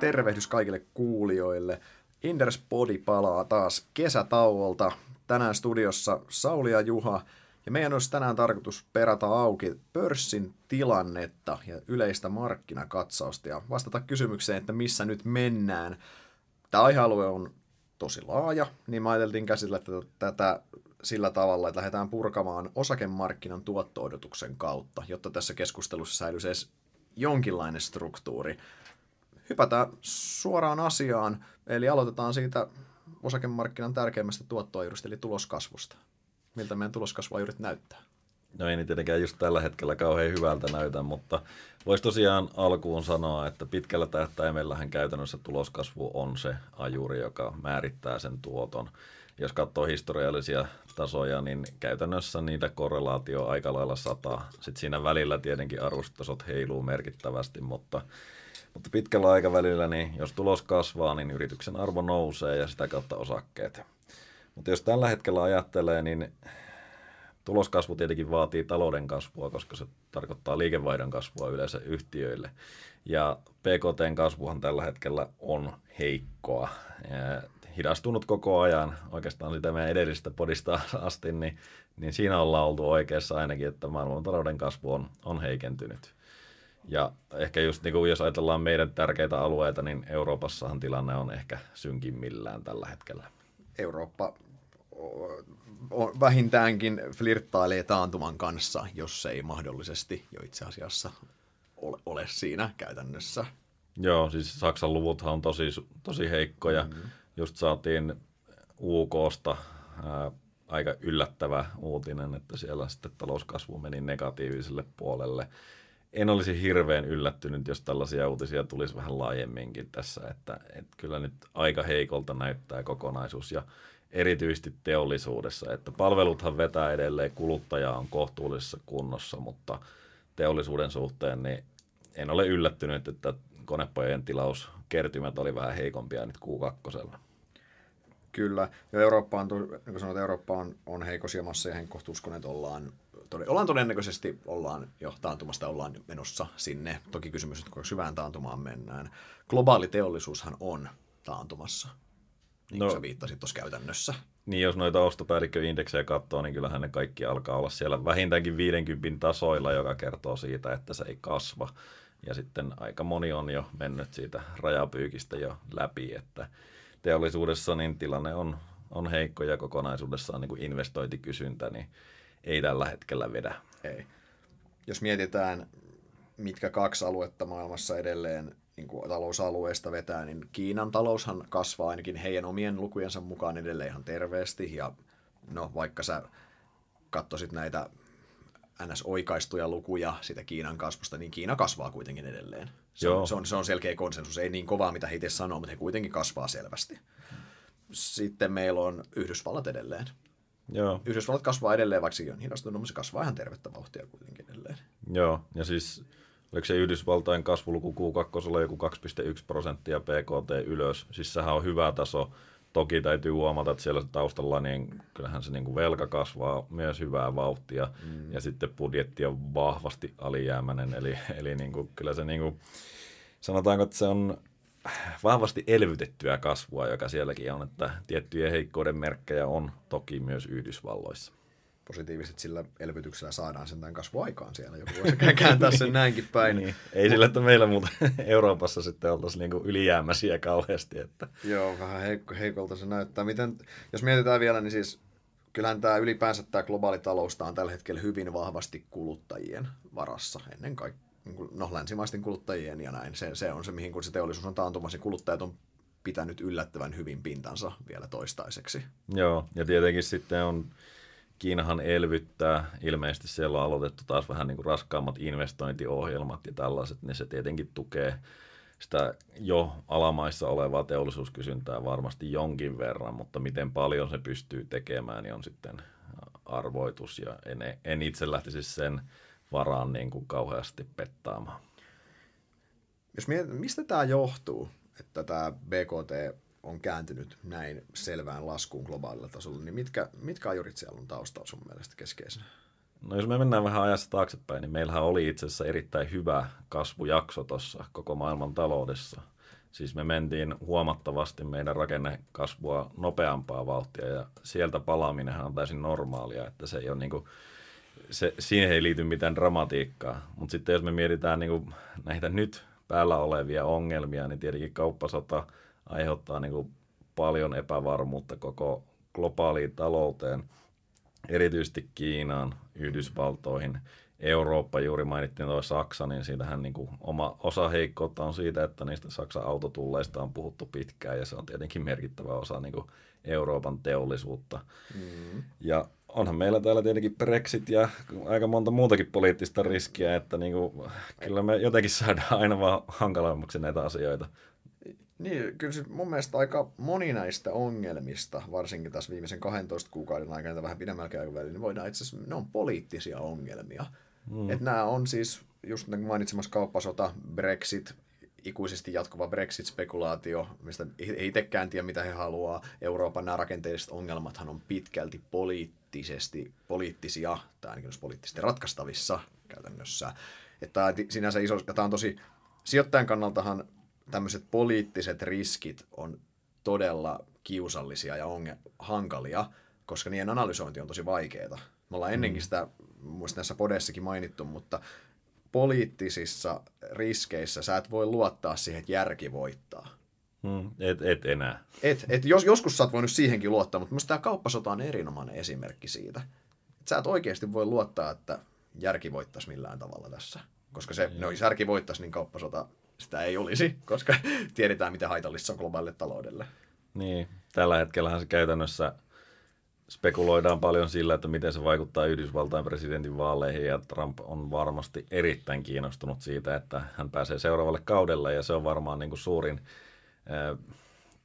tervehdys kaikille kuulijoille. Inders Body palaa taas kesätauolta. Tänään studiossa Sauli ja Juha. Ja meidän olisi tänään tarkoitus perata auki pörssin tilannetta ja yleistä markkinakatsausta ja vastata kysymykseen, että missä nyt mennään. Tämä aihealue on tosi laaja, niin mä ajateltiin käsitellä tätä sillä tavalla, että lähdetään purkamaan osakemarkkinan tuotto-odotuksen kautta, jotta tässä keskustelussa säilyisi edes jonkinlainen struktuuri. Hypätään suoraan asiaan, eli aloitetaan siitä osakemarkkinan tärkeimmästä tuottoajuudesta, eli tuloskasvusta. Miltä meidän tuloskasvuajuudet näyttää? No ei niin tietenkään just tällä hetkellä kauhean hyvältä näytä, mutta voisi tosiaan alkuun sanoa, että pitkällä tähtäimellähän käytännössä tuloskasvu on se ajuri, joka määrittää sen tuoton. Jos katsoo historiallisia tasoja, niin käytännössä niitä korrelaatio aika lailla sataa. Sitten siinä välillä tietenkin arvostustasot heiluu merkittävästi, mutta, mutta pitkällä aikavälillä, niin jos tulos kasvaa, niin yrityksen arvo nousee ja sitä kautta osakkeet. Mutta jos tällä hetkellä ajattelee, niin tuloskasvu tietenkin vaatii talouden kasvua, koska se tarkoittaa liikevaihdon kasvua yleensä yhtiöille. Ja PKTn kasvuhan tällä hetkellä on heikkoa. Ja hidastunut koko ajan, oikeastaan sitä meidän edellisestä podista asti, niin, niin siinä ollaan oltu oikeassa ainakin, että maailmantalouden kasvu on, on heikentynyt. Ja ehkä just niin kuin jos ajatellaan meidän tärkeitä alueita, niin Euroopassahan tilanne on ehkä synkimmillään tällä hetkellä. Eurooppa vähintäänkin flirttailee taantuman kanssa, jos ei mahdollisesti jo itse asiassa ole, ole siinä käytännössä. Joo, siis Saksan luvuthan on tosi, tosi heikkoja. Mm-hmm. Just saatiin UKsta ää, aika yllättävä uutinen, että siellä sitten talouskasvu meni negatiiviselle puolelle. En olisi hirveän yllättynyt, jos tällaisia uutisia tulisi vähän laajemminkin tässä, että, että kyllä nyt aika heikolta näyttää kokonaisuus. Ja erityisesti teollisuudessa. Että palveluthan vetää edelleen, kuluttaja on kohtuullisessa kunnossa, mutta teollisuuden suhteen niin en ole yllättynyt, että konepajojen tilauskertymät oli vähän heikompia nyt Q2. Kyllä. Ja Eurooppa on, niin kuin sanoit, Eurooppa on, on heikossa jamassa ja henkkohta uskon, että ollaan, ollaan todennäköisesti ollaan jo taantumasta ollaan menossa sinne. Toki kysymys, että kuinka syvään taantumaan mennään. Globaali teollisuushan on taantumassa niin no, kuin sä viittasit tuossa käytännössä. Niin, jos noita ostopäällikköindeksejä katsoo, niin kyllähän ne kaikki alkaa olla siellä vähintäänkin 50 tasoilla, joka kertoo siitä, että se ei kasva. Ja sitten aika moni on jo mennyt siitä rajapyykistä jo läpi, että teollisuudessa niin tilanne on, on heikko ja kokonaisuudessaan niin kuin investointikysyntä niin ei tällä hetkellä vedä. Ei. Jos mietitään, mitkä kaksi aluetta maailmassa edelleen niin kuin talousalueesta vetää, niin Kiinan taloushan kasvaa ainakin heidän omien lukujensa mukaan edelleen ihan terveesti. Ja no, vaikka sä katsoisit näitä NS-oikaistuja lukuja sitä Kiinan kasvusta, niin Kiina kasvaa kuitenkin edelleen. Se, Joo. On, se, on, se on selkeä konsensus. Ei niin kovaa, mitä he itse sanoo, mutta he kuitenkin kasvaa selvästi. Sitten meillä on Yhdysvallat edelleen. Joo. Yhdysvallat kasvaa edelleen, vaikka sekin on hidastunut, mutta se kasvaa ihan tervettä vauhtia kuitenkin edelleen. Joo, ja siis oliko se Yhdysvaltain kasvuluku Q2 joku 2,1 prosenttia PKT ylös. Siis sehän on hyvä taso. Toki täytyy huomata, että siellä taustalla niin kyllähän se niin kuin velka kasvaa myös hyvää vauhtia mm. ja sitten budjetti on vahvasti alijäämäinen. Eli, eli niin kuin, kyllä se niin kuin, sanotaanko, että se on vahvasti elvytettyä kasvua, joka sielläkin on, että tiettyjä heikkouden merkkejä on toki myös Yhdysvalloissa positiiviset sillä elvytyksellä saadaan sen kasvu aikaan siellä. Joku voisi kääntää sen näinkin päin. niin. Ei sillä, että meillä muuta Euroopassa sitten oltaisiin niinku ylijäämäisiä kauheasti. Että. Joo, vähän heikko, heikolta se näyttää. Miten, jos mietitään vielä, niin siis kyllähän tämä ylipäänsä tämä globaali talous on tällä hetkellä hyvin vahvasti kuluttajien varassa ennen kaikkea. Niin no, länsimaisten kuluttajien ja näin. Se, se on se, mihin kun se teollisuus on taantumassa, niin kuluttajat on pitänyt yllättävän hyvin pintansa vielä toistaiseksi. Joo, ja tietenkin sitten on Kiinahan elvyttää. Ilmeisesti siellä on aloitettu taas vähän niin kuin raskaammat investointiohjelmat ja tällaiset, niin se tietenkin tukee sitä jo alamaissa olevaa teollisuuskysyntää varmasti jonkin verran, mutta miten paljon se pystyy tekemään, niin on sitten arvoitus ja en, en itse lähtisi sen varaan niin kuin kauheasti pettaamaan. Jos miet, mistä tämä johtuu, että tämä BKT on kääntynyt näin selvään laskuun globaalilla tasolla, niin mitkä, mitkä ajurit siellä on taustalla sun mielestä keskeisenä? No jos me mennään vähän ajassa taaksepäin, niin meillähän oli itse asiassa erittäin hyvä kasvujakso tuossa koko maailman taloudessa. Siis me mentiin huomattavasti meidän rakennekasvua nopeampaa vauhtia ja sieltä palaaminenhan on täysin normaalia, että se ei ole niin kuin, se, siihen ei liity mitään dramatiikkaa. Mutta sitten jos me mietitään niin kuin näitä nyt päällä olevia ongelmia, niin tietenkin kauppasota aiheuttaa niin kuin paljon epävarmuutta koko globaaliin talouteen, erityisesti Kiinaan, Yhdysvaltoihin, Eurooppa, juuri mainittiin tuo Saksa, niin siitähän niin kuin oma osa heikkoutta on siitä, että niistä Saksan autotulleista on puhuttu pitkään ja se on tietenkin merkittävä osa niin kuin Euroopan teollisuutta. Mm. Ja onhan meillä täällä tietenkin Brexit ja aika monta muutakin poliittista riskiä, että niin kuin, kyllä me jotenkin saadaan aina vaan hankalammaksi näitä asioita. Niin, kyllä se mun mielestä aika moni näistä ongelmista, varsinkin tässä viimeisen 12 kuukauden aikana vähän pidemmälläkin aikavälillä, niin voidaan itse asiassa, ne on poliittisia ongelmia. Mm. Että nämä on siis, just niin mainitsemassa kauppasota, Brexit, ikuisesti jatkuva Brexit-spekulaatio, mistä ei itsekään tiedä, mitä he haluaa. Euroopan nämä rakenteelliset ongelmathan on pitkälti poliittisesti, poliittisia, tai ainakin poliittisesti ratkaistavissa käytännössä. Että sinänsä iso, tämä on tosi, sijoittajan kannaltahan tämmöiset poliittiset riskit on todella kiusallisia ja onge- hankalia, koska niiden analysointi on tosi vaikeaa. Me ollaan ennenkin mm. sitä, muista näissä podessakin mainittu, mutta poliittisissa riskeissä sä et voi luottaa siihen, että järki voittaa. Hmm, et, et enää. Et, et jos, joskus sä oot voinut siihenkin luottaa, mutta minusta tämä kauppasota on erinomainen esimerkki siitä. Et sä et oikeasti voi luottaa, että järki voittaisi millään tavalla tässä. Koska se, no, jos järki voittaisi, niin kauppasota sitä ei olisi, koska tiedetään, miten haitallista se on globaalille taloudelle. Niin, tällä hetkellähän se käytännössä spekuloidaan paljon sillä, että miten se vaikuttaa Yhdysvaltain presidentin vaaleihin ja Trump on varmasti erittäin kiinnostunut siitä, että hän pääsee seuraavalle kaudelle ja se on varmaan niin kuin suurin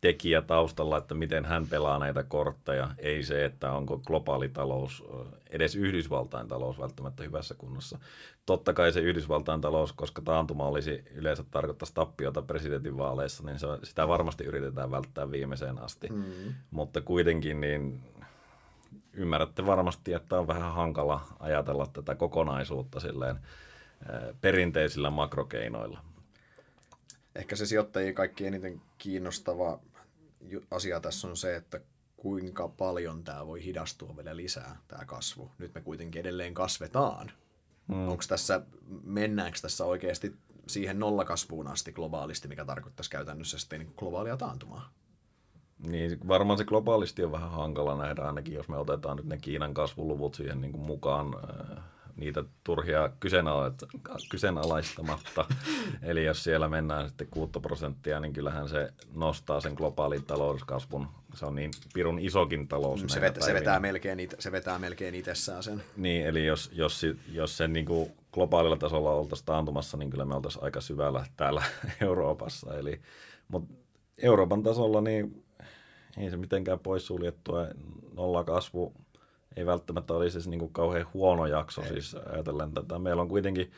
tekijä taustalla, että miten hän pelaa näitä kortteja, ei se, että onko globaali talous, edes Yhdysvaltain talous välttämättä hyvässä kunnossa. Totta kai se Yhdysvaltain talous, koska taantuma olisi yleensä tarkoittaisi tappiota presidentinvaaleissa, niin se, sitä varmasti yritetään välttää viimeiseen asti. Mm. Mutta kuitenkin niin ymmärrätte varmasti, että on vähän hankala ajatella tätä kokonaisuutta silleen perinteisillä makrokeinoilla. Ehkä se sijoittajia kaikki eniten kiinnostava asia tässä on se, että kuinka paljon tämä voi hidastua vielä lisää, tämä kasvu. Nyt me kuitenkin edelleen kasvetaan. Mm. Onko tässä, mennäänkö tässä oikeasti siihen nollakasvuun asti globaalisti, mikä tarkoittaisi käytännössä sitten niin globaalia taantumaa? Niin, varmaan se globaalisti on vähän hankala nähdä, ainakin jos me otetaan nyt ne Kiinan kasvuluvut siihen niin kuin mukaan äh, niitä turhia kyseenalaistamatta. Eli jos siellä mennään sitten 6 prosenttia, niin kyllähän se nostaa sen globaalin talouskasvun. Se on niin pirun isokin talous. Se, vet, se, vetää melkein, se vetää melkein itsessään sen. Niin, eli jos, jos, jos sen niin kuin globaalilla tasolla oltaisiin taantumassa, niin kyllä me oltaisiin aika syvällä täällä Euroopassa. Eli, mutta Euroopan tasolla niin ei se mitenkään poissuljettua. Nolla kasvu ei välttämättä olisi siis niin kuin kauhean huono jakso ei. siis ajatellen tätä. Meillä on kuitenkin,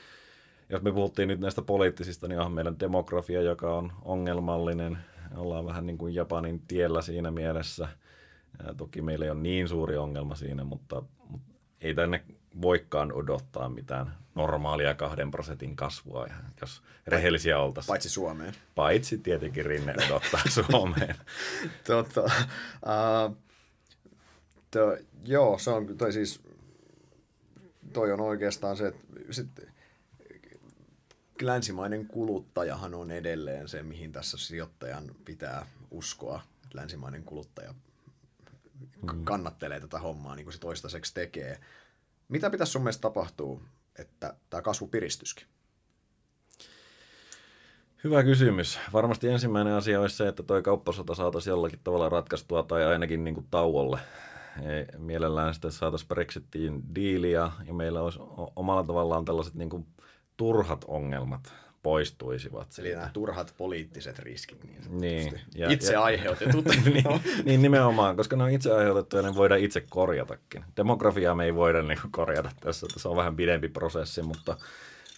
jos me puhuttiin nyt näistä poliittisista, niin onhan meidän demografia, joka on ongelmallinen. Ollaan vähän niin kuin Japanin tiellä siinä mielessä. Ja toki meillä ei ole niin suuri ongelma siinä, mutta, mutta ei tänne voikaan odottaa mitään normaalia kahden prosentin kasvua, jos rehellisiä oltaisiin. Paitsi Suomeen. Paitsi tietenkin Rinne odottaa Suomeen. tota, uh, to, joo, se on, toi siis, toi on oikeastaan se, että sit, länsimainen kuluttajahan on edelleen se, mihin tässä sijoittajan pitää uskoa. Länsimainen kuluttaja mm. kannattelee tätä hommaa, niin kuin se toistaiseksi tekee. Mitä pitäisi sun mielestä tapahtua, että tämä kasvu piristyskin? Hyvä kysymys. Varmasti ensimmäinen asia olisi se, että tuo kauppasota saataisiin jollakin tavalla ratkaistua tai ainakin niin kuin tauolle. Mielellään sitten saataisiin Brexitiin diiliä ja meillä olisi omalla tavallaan tällaiset niin kuin turhat ongelmat poistuisivat. Eli nämä turhat poliittiset riskit niin, niin ja, Itse ja, aiheutetut. niin, niin, nimenomaan, koska ne on itse aiheutettuja, ne voidaan itse korjatakin. Demografiaa me ei voida niin kuin, korjata tässä, että se on vähän pidempi prosessi, mutta,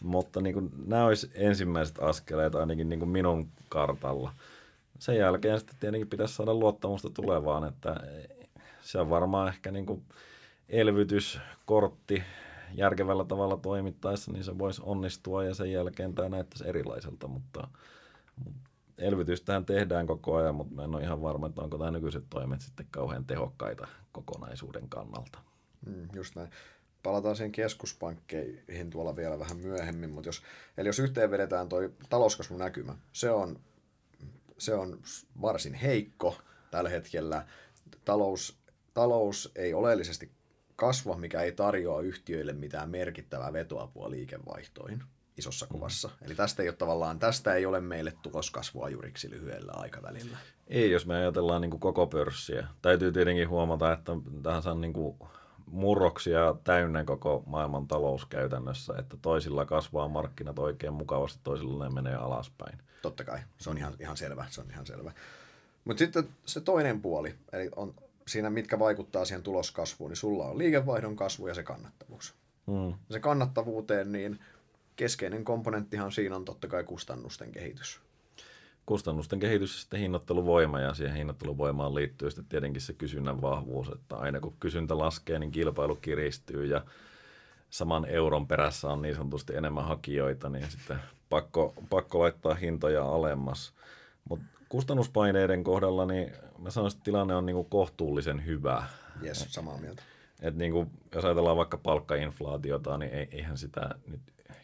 mutta niin kuin, nämä olisi ensimmäiset askeleet ainakin niin kuin minun kartalla. Sen jälkeen sitten tietenkin pitäisi saada luottamusta tulevaan, että se on varmaan ehkä niin kuin elvytyskortti järkevällä tavalla toimittaessa, niin se voisi onnistua ja sen jälkeen tämä näyttäisi erilaiselta, mutta, mutta elvytystähän tehdään koko ajan, mutta mä en ole ihan varma, että onko tämä nykyiset toimet sitten kauhean tehokkaita kokonaisuuden kannalta. Mm, just näin. Palataan siihen keskuspankkeihin tuolla vielä vähän myöhemmin, mutta jos, eli jos yhteen vedetään toi talouskasvun näkymä, se on, se on varsin heikko tällä hetkellä. Talous, talous ei oleellisesti kasva, mikä ei tarjoa yhtiöille mitään merkittävää vetoapua liikevaihtoihin isossa mm. kuvassa. Eli tästä ei ole tavallaan, tästä ei ole meille tuloskasvua juriksi lyhyellä aikavälillä. Ei, jos me ajatellaan niin kuin koko pörssiä. Täytyy tietenkin huomata, että tähän on niin kuin murroksia täynnä koko maailman talous käytännössä, että toisilla kasvaa markkinat oikein mukavasti, toisilla ne menee alaspäin. Totta kai, se on ihan, ihan selvä, se on ihan selvä. Mutta sitten se toinen puoli, eli on siinä, mitkä vaikuttaa siihen tuloskasvuun, niin sulla on liikevaihdon kasvu ja se kannattavuus. Hmm. Se kannattavuuteen, niin keskeinen komponenttihan siinä on totta kai kustannusten kehitys. Kustannusten kehitys ja sitten hinnoitteluvoima, ja siihen hinnoitteluvoimaan liittyy sitten tietenkin se kysynnän vahvuus, että aina kun kysyntä laskee, niin kilpailu kiristyy, ja saman euron perässä on niin sanotusti enemmän hakijoita, niin sitten pakko, pakko laittaa hintoja alemmas. Mutta kustannuspaineiden kohdalla, niin mä sanoisin, että tilanne on niinku kohtuullisen hyvä. Yes, samaa mieltä. Et niinku, jos ajatellaan vaikka palkkainflaatiota, niin eihän sitä nyt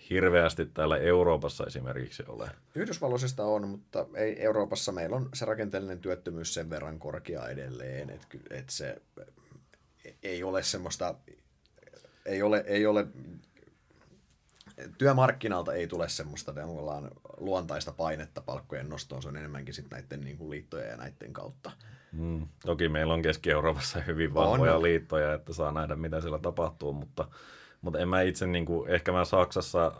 hirveästi täällä Euroopassa esimerkiksi ole. Yhdysvalloisista on, mutta ei Euroopassa meillä on se rakenteellinen työttömyys sen verran korkea edelleen, että et se ei ole semmoista, ei ole, ei ole työmarkkinalta ei tule semmoista luontaista painetta palkkojen nostoon, se on enemmänkin sitten näiden niin kuin liittojen ja näiden kautta. Mm, toki meillä on Keski-Euroopassa hyvin vahvoja on. liittoja, että saa nähdä mitä siellä tapahtuu, mutta, mutta en mä itse, niin kuin, ehkä mä Saksassa äh,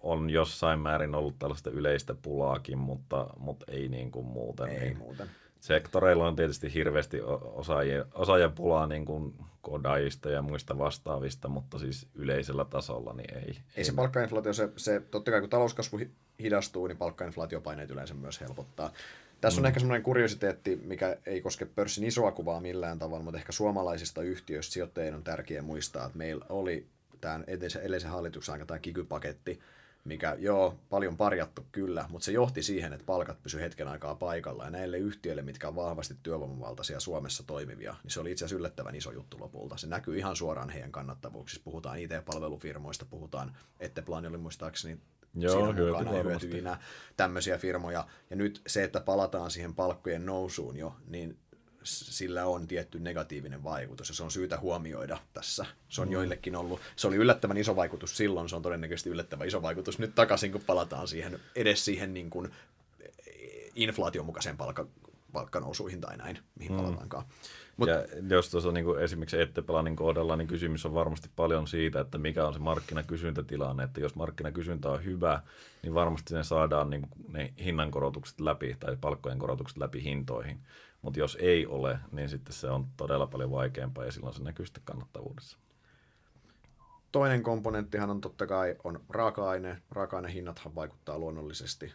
on jossain määrin ollut tällaista yleistä pulaakin, mutta, mutta ei niin kuin muuten. Ei niin. muuten sektoreilla on tietysti hirveästi osaajia, osaajapulaa niin kuin kodaista ja muista vastaavista, mutta siis yleisellä tasolla niin ei. Ei, ei se palkkainflaatio, se, se, totta kai kun talouskasvu hidastuu, niin palkkainflaatiopaineet yleensä myös helpottaa. Tässä on mm. ehkä semmoinen kuriositeetti, mikä ei koske pörssin isoa kuvaa millään tavalla, mutta ehkä suomalaisista yhtiöistä sijoittajien on tärkeää muistaa, että meillä oli tämän edellisen hallituksen aika tämä kikypaketti, mikä joo, paljon parjattu kyllä, mutta se johti siihen, että palkat pysy hetken aikaa paikalla. Ja näille yhtiöille, mitkä on vahvasti työvoimavaltaisia Suomessa toimivia, niin se oli itse asiassa yllättävän iso juttu lopulta. Se näkyy ihan suoraan heidän kannattavuuksissa. Puhutaan IT-palvelufirmoista, puhutaan Etteplan oli muistaakseni Joo, siinä mukana hyötyvinä tämmöisiä firmoja. Ja nyt se, että palataan siihen palkkojen nousuun jo, niin sillä on tietty negatiivinen vaikutus ja se on syytä huomioida tässä. Se on mm. joillekin ollut, se oli yllättävän iso vaikutus silloin, se on todennäköisesti yllättävän iso vaikutus nyt takaisin, kun palataan siihen, edes siihen niin kuin inflaation mukaiseen palkka, palkkanousuihin tai näin, mihin mm. palataankaan. Mut, ja jos tuossa niin kuin esimerkiksi Ettepelanin kohdalla, niin kysymys on varmasti paljon siitä, että mikä on se markkinakysyntätilanne. Että jos markkinakysyntä on hyvä, niin varmasti ne saadaan niin kuin ne hinnankorotukset läpi tai palkkojen korotukset läpi hintoihin. Mutta jos ei ole, niin sitten se on todella paljon vaikeampaa ja silloin se näkyy sitten kannattavuudessa. Toinen komponenttihan on totta kai on raaka-aine. Raaka-ainehinnathan vaikuttaa luonnollisesti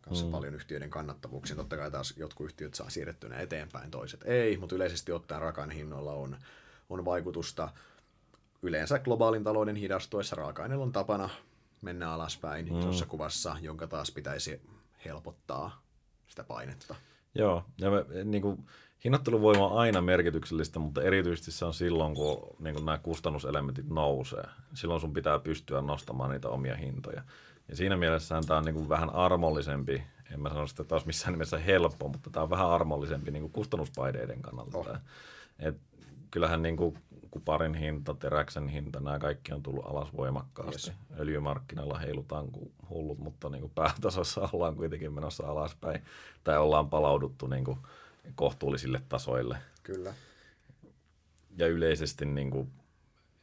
kanssa mm. paljon yhtiöiden kannattavuuksiin. Totta kai taas jotkut yhtiöt saa siirrettynä eteenpäin, toiset ei, mutta yleisesti ottaen raaka-ainehinnoilla on, on vaikutusta. Yleensä globaalin talouden hidastuessa raaka-aineilla on tapana mennä alaspäin mm. isossa kuvassa, jonka taas pitäisi helpottaa sitä painetta. Joo, ja me, niin kuin, hinnoitteluvoima on aina merkityksellistä, mutta erityisesti se on silloin, kun niin kuin nämä kustannuselementit nousee. Silloin sun pitää pystyä nostamaan niitä omia hintoja. Ja siinä mielessä tämä on niin kuin vähän armollisempi, en mä sano sitä taas missään nimessä helppo, mutta tämä on vähän armollisempi niin kuin kustannuspaineiden kannalta. Oh. Et kyllähän niin kuin kuparin hinta, teräksen hinta, nämä kaikki on tullut alas voimakkaasti. Yes. Öljymarkkinoilla heilutaan kuin hullut, mutta niin kuin päätasossa ollaan kuitenkin menossa alaspäin. Tai ollaan palauduttu niin kuin kohtuullisille tasoille. Kyllä. Ja yleisesti niin kuin,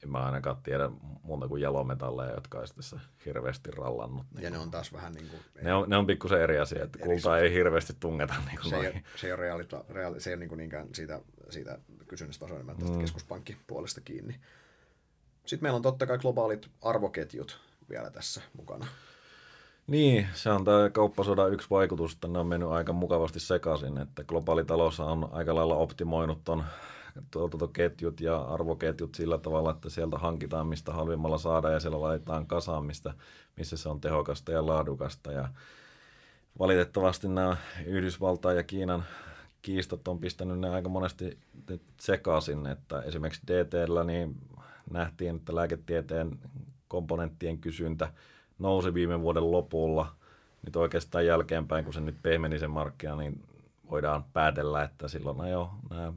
en mä ainakaan tiedä muuta kuin jalometalleja, jotka on sitten hirveästi rallannut. Niin ja ne on taas vähän niin kuin... Ne on, ne on pikkusen eri asia, että kultaa ei hirveästi tungeta. Niin kuin se, ei, se, ei ole reaali, reaali, se ei ole niin kuin niinkään siitä, siitä kysynnästä tasoa enemmän tästä mm. keskuspankkipuolesta kiinni. Sitten meillä on totta kai globaalit arvoketjut vielä tässä mukana. Niin, se on tämä kauppasodan yksi vaikutus, että ne on mennyt aika mukavasti sekaisin, että globaali talous on aika lailla optimoinut ton tuotantoketjut ja arvoketjut sillä tavalla, että sieltä hankitaan mistä halvimmalla saada ja siellä laitetaan kasaan, mistä, missä se on tehokasta ja laadukasta. Ja valitettavasti nämä Yhdysvaltain ja Kiinan kiistat on pistänyt ne aika monesti sekaisin, että esimerkiksi DTllä niin nähtiin, että lääketieteen komponenttien kysyntä nousi viime vuoden lopulla. Nyt oikeastaan jälkeenpäin, kun se nyt pehmeni sen markkina, niin voidaan päätellä, että silloin jo nämä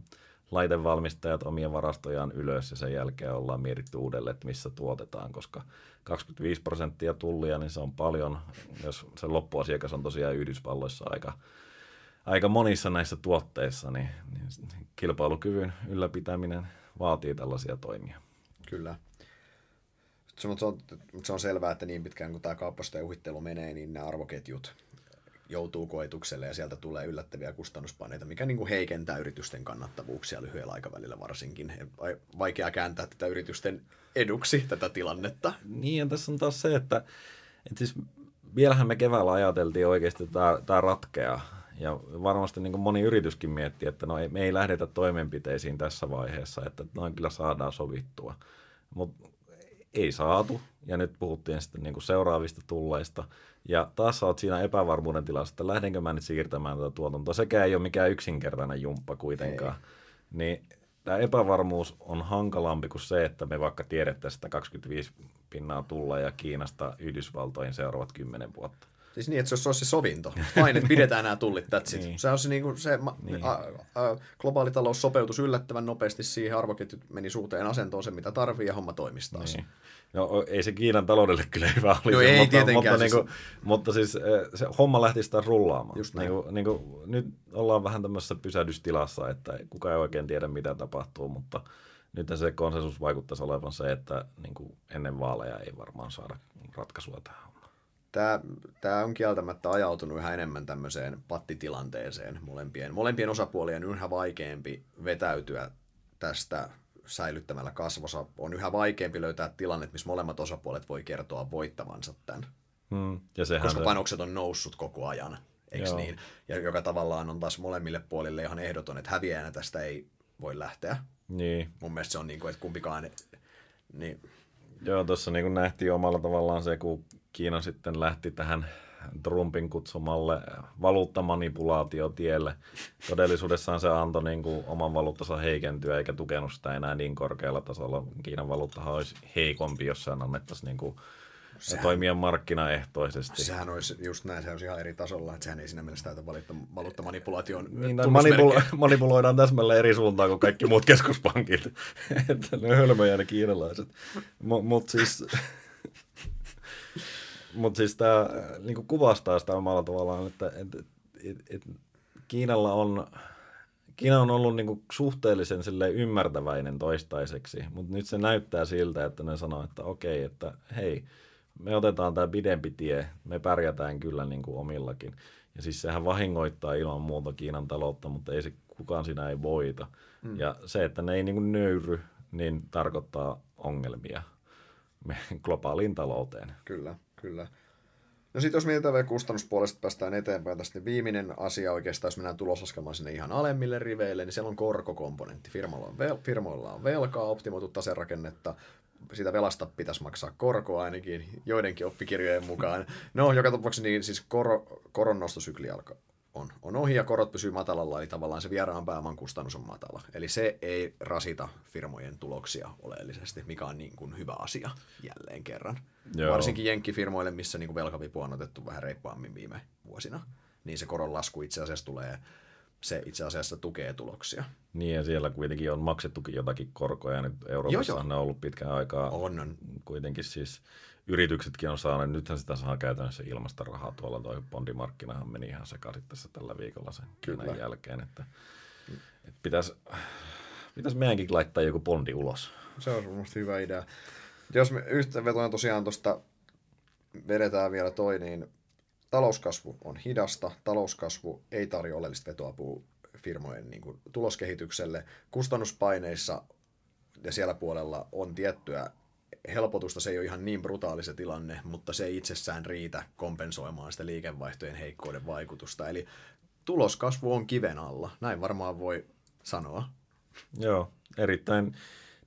laitevalmistajat omia varastojaan ylös ja sen jälkeen ollaan mietitty uudelleen, että missä tuotetaan, koska 25 prosenttia tullia, niin se on paljon, jos se loppuasiakas on tosiaan Yhdysvalloissa aika, aika monissa näissä tuotteissa, niin, niin kilpailukyvyn ylläpitäminen vaatii tällaisia toimia. Kyllä. Se on, se on selvää, että niin pitkään kuin tämä kauppasten uhittelu menee, niin nämä arvoketjut joutuu koetukselle ja sieltä tulee yllättäviä kustannuspaineita, mikä niin kuin heikentää yritysten kannattavuuksia lyhyellä aikavälillä varsinkin. Vaikea kääntää tätä yritysten eduksi tätä tilannetta. Niin, ja tässä on taas se, että, että siis vielähän me keväällä ajateltiin oikeasti, että tämä, tämä ratkeaa. Ja varmasti niin moni yrityskin miettii, että no ei, me ei lähdetä toimenpiteisiin tässä vaiheessa, että noin kyllä saadaan sovittua. Mutta ei saatu, ja nyt puhuttiin sitten niin kuin seuraavista tulleista. Ja taas olet siinä epävarmuuden tilassa, että lähdenkö mä nyt siirtämään tätä tuotantoa. Sekään ei ole mikään yksinkertainen jumppa kuitenkaan. Ei. Niin tämä epävarmuus on hankalampi kuin se, että me vaikka tiedettäisiin, että 25 pinnaa tulla ja Kiinasta Yhdysvaltoihin seuraavat 10 vuotta. Siis niin, että se olisi se sovinto. Vain, että pidetään nämä tullit, that's it. niin. Se on se, niin kuin se niin. a, a, globaali talous sopeutus yllättävän nopeasti siihen, arvoketjut meni suuteen asentoon se, mitä tarvii ja homma toimistaa. Niin. No ei se Kiinan taloudelle kyllä hyvä olisi. No ei mutta. Mutta, siis... Niin kuin, mutta siis se homma lähti sitä rullaamaan. Just. Niin kuin, niin kuin, nyt ollaan vähän tämmöisessä pysähdystilassa, että kukaan ei oikein tiedä mitä tapahtuu, mutta nyt se konsensus vaikuttaisi olevan se, että niin kuin ennen vaaleja ei varmaan saada ratkaisua tähän tämä, tämä on kieltämättä ajautunut yhä enemmän tämmöiseen pattitilanteeseen molempien. Molempien osapuolien on yhä vaikeampi vetäytyä tästä säilyttämällä kasvossa. On yhä vaikeampi löytää tilanne, missä molemmat osapuolet voi kertoa voittavansa tämän. Hmm. Ja Koska se... panokset on noussut koko ajan, eikö niin? Ja joka tavallaan on taas molemmille puolille ihan ehdoton, että häviäjänä tästä ei voi lähteä. Niin. Mun mielestä se on niin kuin, että kumpikaan... Niin... Joo, tuossa niin nähtiin omalla tavallaan se, kun Kiina sitten lähti tähän Trumpin kutsumalle valuuttamanipulaatiotielle. Todellisuudessaan se antoi niin kuin oman valuuttansa heikentyä eikä tukenut sitä enää niin korkealla tasolla. Kiinan valuuttahan olisi heikompi, jos se annettaisiin niin kuin sehän, toimia markkinaehtoisesti. Sehän olisi just näin, se olisi ihan eri tasolla, että sehän ei siinä mielessä täytä valuuttamanipulaation niin, manipula- manipuloidaan täsmälleen eri suuntaan kuin kaikki muut keskuspankit. että ne hölmöjä ne kiinalaiset. Mutta siis mutta siis tämä niinku kuvastaa sitä omalla tavallaan, että et, et, et, Kiinalla on, Kiina on ollut niinku suhteellisen ymmärtäväinen toistaiseksi, mutta nyt se näyttää siltä, että ne sanoo, että okei, että hei, me otetaan tämä pidempi tie, me pärjätään kyllä niinku omillakin. Ja siis sehän vahingoittaa ilman muuta Kiinan taloutta, mutta ei se kukaan siinä ei voita. Mm. Ja se, että ne ei niinku nöyry, niin tarkoittaa ongelmia globaaliin talouteen. Kyllä. Kyllä. No sitten jos mietitään vielä kustannuspuolesta, päästään eteenpäin tästä, niin viimeinen asia oikeastaan, jos mennään tuloslaskelmaan sinne ihan alemmille riveille, niin siellä on korkokomponentti. Firmoilla on, vel- firmoilla on velkaa, optimoitu taserakennetta, siitä velasta pitäisi maksaa korkoa ainakin joidenkin oppikirjojen mukaan. No, joka tapauksessa niin siis kor- koronnostosykli alkaa on, on ohi ja korot pysyy matalalla, eli tavallaan se vieraan pääoman kustannus on matala. Eli se ei rasita firmojen tuloksia oleellisesti, mikä on niin kuin hyvä asia jälleen kerran. Joo. Varsinkin jenkkifirmoille, missä niin kuin velkavipu on otettu vähän reippaammin viime vuosina, niin se koron lasku itse asiassa tulee, se itse asiassa tukee tuloksia. Niin ja siellä kuitenkin on maksettukin jotakin korkoja, nyt Euroopassa joo, joo. on ollut pitkän aikaa. On, on. Kuitenkin siis yrityksetkin on saanut, nythän sitä saa käytännössä ilmasta rahaa tuolla, toi bondimarkkinahan meni ihan sekaisin tässä tällä viikolla sen Kyllä. jälkeen, että, että pitäisi, pitäisi meidänkin laittaa joku bondi ulos. Se on mielestäni hyvä idea. Jos me yhteenvetona tosiaan tuosta vedetään vielä toi, niin talouskasvu on hidasta, talouskasvu ei tarjoa oleellista vetoapua firmojen niin kuin, tuloskehitykselle, kustannuspaineissa ja siellä puolella on tiettyä helpotusta, se ei ole ihan niin brutaali se tilanne, mutta se ei itsessään riitä kompensoimaan sitä liikevaihtojen heikkouden vaikutusta. Eli tuloskasvu on kiven alla, näin varmaan voi sanoa. Joo, erittäin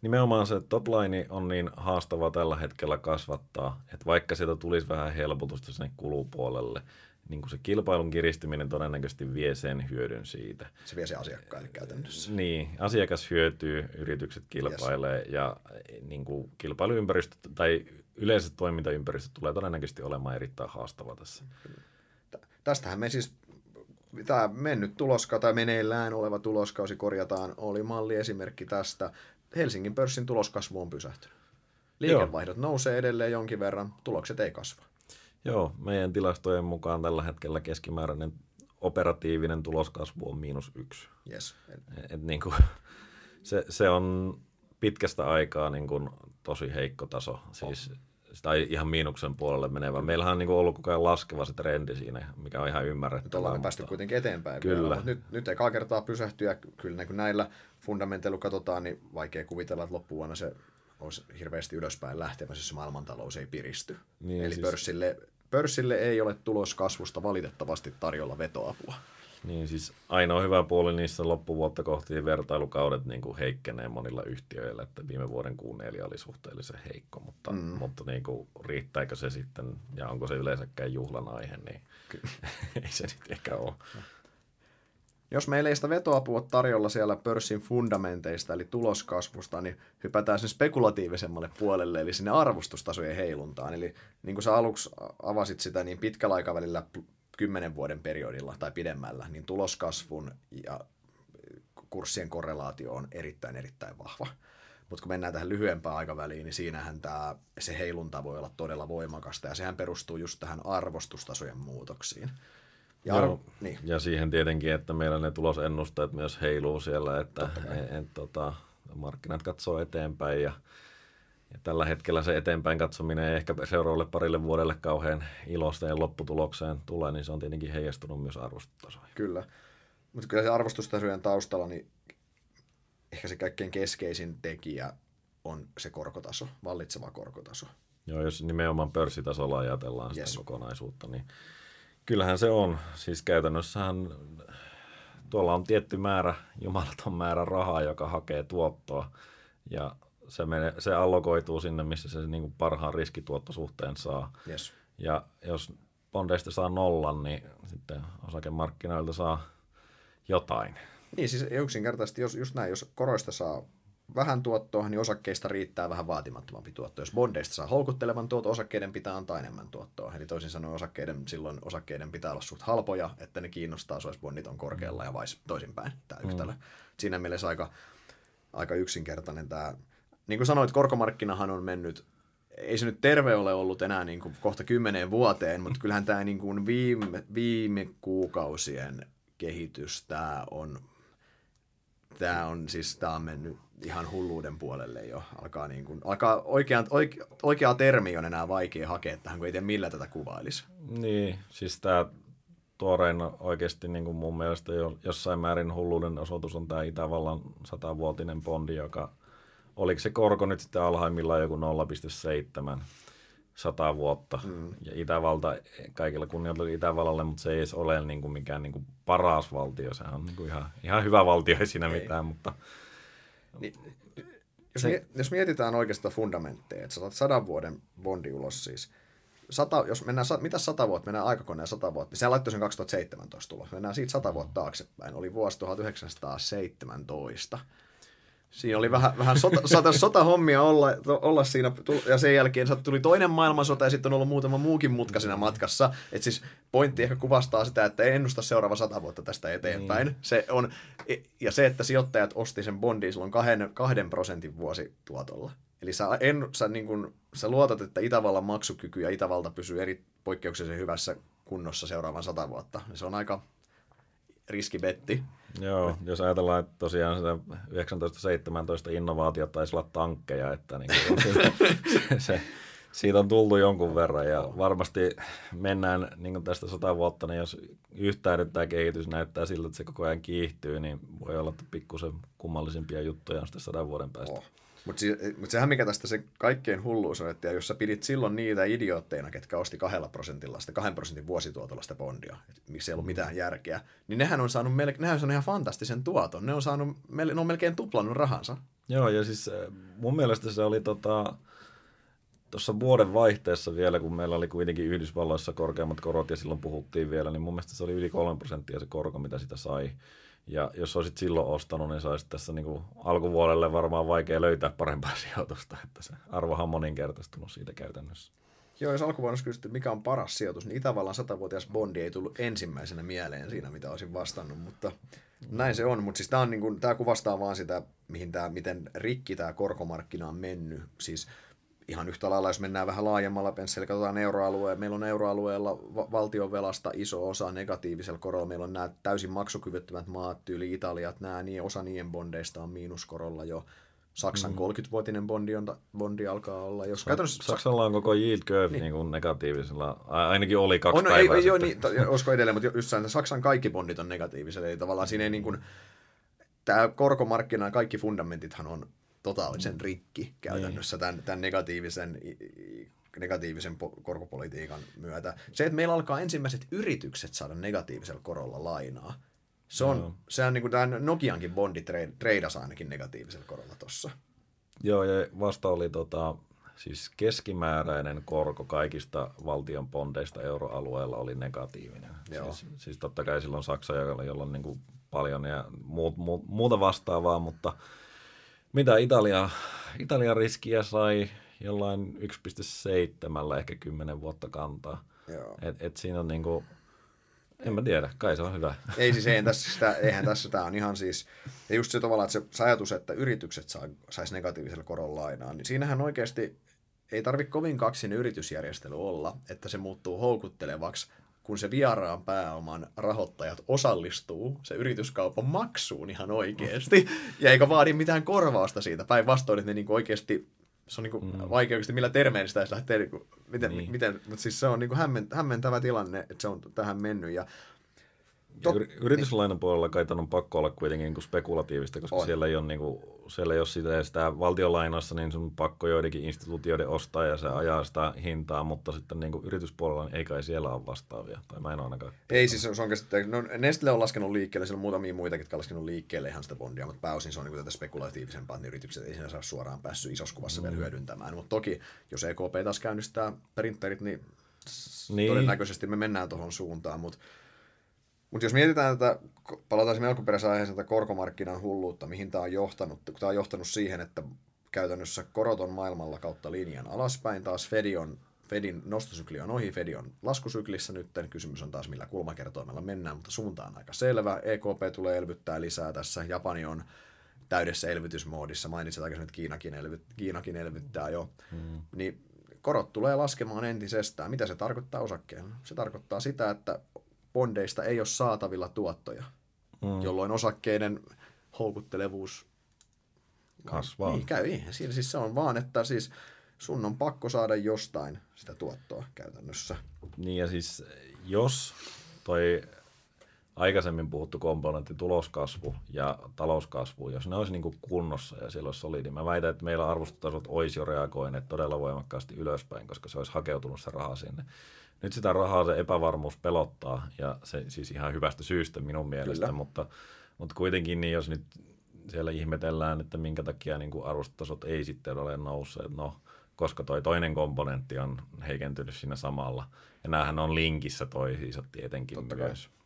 nimenomaan se topline on niin haastava tällä hetkellä kasvattaa, että vaikka sieltä tulisi vähän helpotusta sinne kulupuolelle, niin kuin se kilpailun kiristyminen todennäköisesti vie sen hyödyn siitä. Se vie se asiakkaille käytännössä. Niin, asiakas hyötyy, yritykset kilpailee yes. ja niin kuin kilpailuympäristö tai yleiset toimintaympäristö tulee todennäköisesti olemaan erittäin haastava tässä. Tästähän me siis tämä mennyt tuloska tai meneillään oleva tuloskausi korjataan, oli malliesimerkki tästä. Helsingin pörssin tuloskasvu on pysähtynyt. Liikevaihdot Joo. nousee edelleen jonkin verran, tulokset ei kasva. Joo, meidän tilastojen mukaan tällä hetkellä keskimääräinen operatiivinen tuloskasvu on miinus yksi. Yes. Et, niin kuin, se, se on pitkästä aikaa niin kuin tosi heikko taso. Siis, tai ihan miinuksen puolelle menevä. Meillähän on niin ollut koko ajan laskeva se trendi siinä, mikä on ihan ymmärrettävää. Nyt ollaan mutta... päästy kuitenkin eteenpäin. Kyllä. Vielä, nyt, nyt ekaa kertaa pysähtyä. Kyllä niin näillä fundamenteilu katsotaan, niin vaikea kuvitella, että loppuvuonna se olisi hirveästi ylöspäin lähtemässä, jos maailmantalous ei piristy. Niin, Eli siis... pörssille, pörssille ei ole tuloskasvusta valitettavasti tarjolla vetoapua. Niin siis ainoa hyvä puoli niissä loppuvuotta kohti vertailukaudet niin kuin heikkenee monilla yhtiöillä, että viime vuoden kuunnelija oli suhteellisen heikko, mutta, mm. mutta niin kuin, riittääkö se sitten ja onko se yleensäkään juhlan aihe, niin ei se nyt ehkä ole. Jos meillä ei sitä vetoapua tarjolla siellä pörssin fundamenteista, eli tuloskasvusta, niin hypätään sen spekulatiivisemmalle puolelle, eli sinne arvostustasojen heiluntaan. Eli niin kuin sä aluksi avasit sitä, niin pitkällä aikavälillä kymmenen vuoden periodilla tai pidemmällä, niin tuloskasvun ja kurssien korrelaatio on erittäin erittäin vahva. Mutta kun mennään tähän lyhyempään aikaväliin, niin siinähän tää, se heilunta voi olla todella voimakasta, ja sehän perustuu just tähän arvostustasojen muutoksiin. Ja, Joo, niin. ja siihen tietenkin, että meillä ne tulosennusteet myös heiluu siellä, että et, et, tota, markkinat katsoo eteenpäin ja ja tällä hetkellä se eteenpäin katsominen ei ehkä seuraavalle parille vuodelle kauhean ilosteen lopputulokseen tulee, niin se on tietenkin heijastunut myös arvostustasoihin. Kyllä. Mutta kyllä se arvostustasojen taustalla, niin ehkä se kaikkein keskeisin tekijä on se korkotaso, vallitseva korkotaso. Joo, jos nimenomaan pörssitasolla ajatellaan sitä yes. kokonaisuutta, niin kyllähän se on. Siis käytännössähän tuolla on tietty määrä, jumalaton määrä rahaa, joka hakee tuottoa. Ja se, menee, se allokoituu sinne, missä se niin kuin parhaan riskituottosuhteen saa. Yes. Ja jos bondeista saa nollan, niin sitten osakemarkkinoilta saa jotain. Niin, siis yksinkertaisesti, jos, just näin, jos koroista saa vähän tuottoa, niin osakkeista riittää vähän vaatimattomampi tuotto. Jos bondeista saa houkuttelevan tuotto, osakkeiden pitää antaa enemmän tuottoa. Eli toisin sanoen osakkeiden, silloin osakkeiden pitää olla suht halpoja, että ne kiinnostaa, jos bondit on korkealla ja vais toisinpäin tämä yhtälö. Mm. Siinä mielessä aika, aika yksinkertainen tämä niin kuin sanoit, korkomarkkinahan on mennyt, ei se nyt terve ole ollut enää niin kuin kohta kymmeneen vuoteen, mutta kyllähän tämä niin kuin viime, viime kuukausien kehitys, tämä on, tämä on, siis tämä on mennyt ihan hulluuden puolelle jo. Alkaa, niin kuin, alkaa oikea, oike, oikeaa termi on enää vaikea hakea tähän, kun ei tiedä millä tätä kuvailisi. Niin, siis tämä tuorein oikeasti niin kuin mun mielestä jo, jossain määrin hulluuden osoitus on tämä Itävallan satavuotinen bondi, joka oliko se korko nyt sitten alhaimmillaan joku 0,7 sata vuotta. Mm. Ja Itävalta, kaikilla kunnioituksella Itävallalle, mutta se ei edes ole niin kuin mikään niin kuin paras valtio. Se on niin kuin ihan, ihan hyvä valtio, ei siinä ei. mitään, mutta... Niin, jos, se... jos mietitään oikeastaan fundamentteja, että saat sadan vuoden bondi ulos siis, sata, jos mennään, mitä sata vuotta, mennään aikakoneen sata vuotta, niin se laittoi sen 2017 tulos. Mennään siitä sata vuotta taaksepäin, oli vuosi 1917. Siinä oli vähän, vähän sota, sota, sotahommia olla, olla siinä, ja sen jälkeen tuli toinen maailmansota, ja sitten on ollut muutama muukin mutka siinä matkassa. Et siis pointti ehkä kuvastaa sitä, että ei ennusta seuraava sata vuotta tästä eteenpäin. Mm. Se on, ja se, että sijoittajat osti sen bondin silloin kahden, kahden prosentin vuosituotolla. Eli sä, en, sä, niin kun, sä luotat, että Itävallan maksukyky ja Itävalta pysyy eri poikkeuksellisen hyvässä kunnossa seuraavan sata vuotta. Se on aika riskibetti. Joo, jos ajatellaan, että tosiaan sitä 1917 innovaatiot taisi olla tankkeja, että niin kuin se, se, siitä on tultu jonkun verran ja varmasti mennään niin kuin tästä sata vuotta, niin jos yhtään tämä kehitys näyttää siltä, että se koko ajan kiihtyy, niin voi olla, että pikkusen kummallisimpia juttuja on sitten sadan vuoden päästä. Oh. Mutta se, mut sehän mikä tästä se kaikkein hulluus on, että jos sä pidit silloin niitä idiootteina, ketkä osti kahdella prosentilla sitä kahden prosentin vuosituotolla sitä bondia, missä ei ollut mitään järkeä, niin nehän on saanut, melke, nehän on saanut ihan fantastisen tuoton. Ne on, saanut, ne on melkein tuplannut rahansa. Joo, ja siis mun mielestä se oli tota, tuossa vuoden vaihteessa vielä, kun meillä oli kuitenkin Yhdysvalloissa korkeammat korot ja silloin puhuttiin vielä, niin mun mielestä se oli yli 3 prosenttia se korko, mitä sitä sai. Ja jos olisit silloin ostanut, niin saisit tässä niin kuin alkuvuodelle varmaan vaikea löytää parempaa sijoitusta, että se arvohan on moninkertaistunut siitä käytännössä. Joo, jos alkuvuonna kysytty, mikä on paras sijoitus, niin Itävallan satavuotias bondi ei tullut ensimmäisenä mieleen siinä, mitä olisin vastannut, mutta näin se on. Mutta siis tämä, niin tämä kuvastaa vaan sitä, mihin tämä, miten rikki tämä korkomarkkina on mennyt. Siis ihan yhtä lailla, jos mennään vähän laajemmalla penssillä, katsotaan euroalueen, meillä on euroalueella valtion velasta iso osa negatiivisella korolla, meillä on nämä täysin maksukyvyttömät maat, tyyli Italiat, nämä, niin osa niiden bondeista on miinuskorolla jo. Saksan mm. 30-vuotinen bondi, on, bondi alkaa olla. Jos Sa- Saksalla on koko yield curve niin. Niin kuin negatiivisella, ainakin oli kaksi on, no, päivää ei, joo, niin, olisiko edelleen, mutta just Saksan kaikki bondit on negatiivisella, eli tavallaan siinä ei niin kuin, tämä korkomarkkina, kaikki fundamentithan on totaalisen mm. rikki käytännössä niin. tämän, tämän negatiivisen, negatiivisen korkopolitiikan myötä. Se, että meillä alkaa ensimmäiset yritykset saada negatiivisella korolla lainaa, se on, no. se on niin kuin tämä Nokiankin bondi treidasi ainakin negatiivisella korolla tuossa. Joo, ja vasta oli tota, siis keskimääräinen korko kaikista valtion bondeista euroalueella oli negatiivinen. Joo. Siis, siis totta kai silloin Saksa, jolla on niin kuin paljon ja muut, muut, muuta vastaavaa, mutta mitä Italia, Italian riskiä sai jollain 1,7 ehkä 10 vuotta kantaa. Joo. Et, et siinä on niinku, en mä tiedä, kai se on hyvä. Ei siis, eihän tässä, sitä, eihän tässä tämä on ihan siis, ja just se tavalla, että se, se ajatus, että yritykset saa, saisi negatiivisella koron lainaa, niin siinähän oikeasti ei tarvitse kovin kaksin yritysjärjestely olla, että se muuttuu houkuttelevaksi kun se vieraan pääoman rahoittajat osallistuu se yrityskaupan maksuun ihan oikeasti, ja eikä vaadi mitään korvausta siitä. Päinvastoin, että ne niinku oikeasti, se on niinku mm. vaikea oikeasti millä termein sitä lähtee, niinku, miten, niin. miten, mutta siis se on niinku hämmentävä tilanne, että se on tähän mennyt, ja Tot, yrityslainan puolella kai on pakko olla kuitenkin niin kuin spekulatiivista, koska on. siellä ei ole, niin kuin, siellä ei ole sitä, sitä valtionlainassa, niin sun pakko joidenkin instituutioiden ostaa ja se ajaa sitä hintaa, mutta sitten niin kuin yrityspuolella niin ei kai siellä ole vastaavia, tai mä en ainakaan. Ei siis se on käsittääkseni, no Nestle on laskenut liikkeelle, siellä on muutamia muitakin, jotka on laskenut liikkeelle ihan sitä bondia, mutta pääosin se on niin kuin tätä spekulatiivisempaa, että yritykset ei siinä saa suoraan päässyt isossa kuvassa mm. vielä hyödyntämään, mutta toki jos EKP taas käynnistää printerit, niin, niin. todennäköisesti me mennään tuohon suuntaan, mutta mutta jos mietitään tätä, palataan siihen alkuperäiseen aiheeseen tätä korkomarkkinan hulluutta, mihin tämä on johtanut, tämä on johtanut siihen, että käytännössä korot on maailmalla kautta linjan alaspäin, taas Fedi on, Fedin nostosykli on ohi, Fedi on laskusyklissä nyt, kysymys on taas millä kulmakertoimella mennään, mutta suunta on aika selvä, EKP tulee elvyttää lisää tässä, Japani on täydessä elvytysmoodissa, mainitsit aikaisemmin, että Kiinakin, elvy, Kiinakin elvyttää jo, mm. niin korot tulee laskemaan entisestään. Mitä se tarkoittaa osakkeella? Se tarkoittaa sitä, että bondeista ei ole saatavilla tuottoja, mm. jolloin osakkeiden houkuttelevuus kasvaa. Niin, käy. Siinä siis se on vaan, että siis sun on pakko saada jostain sitä tuottoa käytännössä. Niin ja siis jos toi aikaisemmin puhuttu komponentti tuloskasvu ja talouskasvu, jos ne olisi niin kuin kunnossa ja siellä olisi solidi, mä väitän, että meillä arvostutasot olisi jo reagoineet todella voimakkaasti ylöspäin, koska se olisi hakeutunut se raha sinne. Nyt sitä rahaa se epävarmuus pelottaa, ja se siis ihan hyvästä syystä minun mielestä, Kyllä. mutta, mutta kuitenkin niin jos nyt siellä ihmetellään, että minkä takia niin kuin arvostotasot ei sitten ole nousseet, no koska toi toinen komponentti on heikentynyt siinä samalla. Ja näähän on linkissä toisiinsa tietenkin Totta myös. Kai.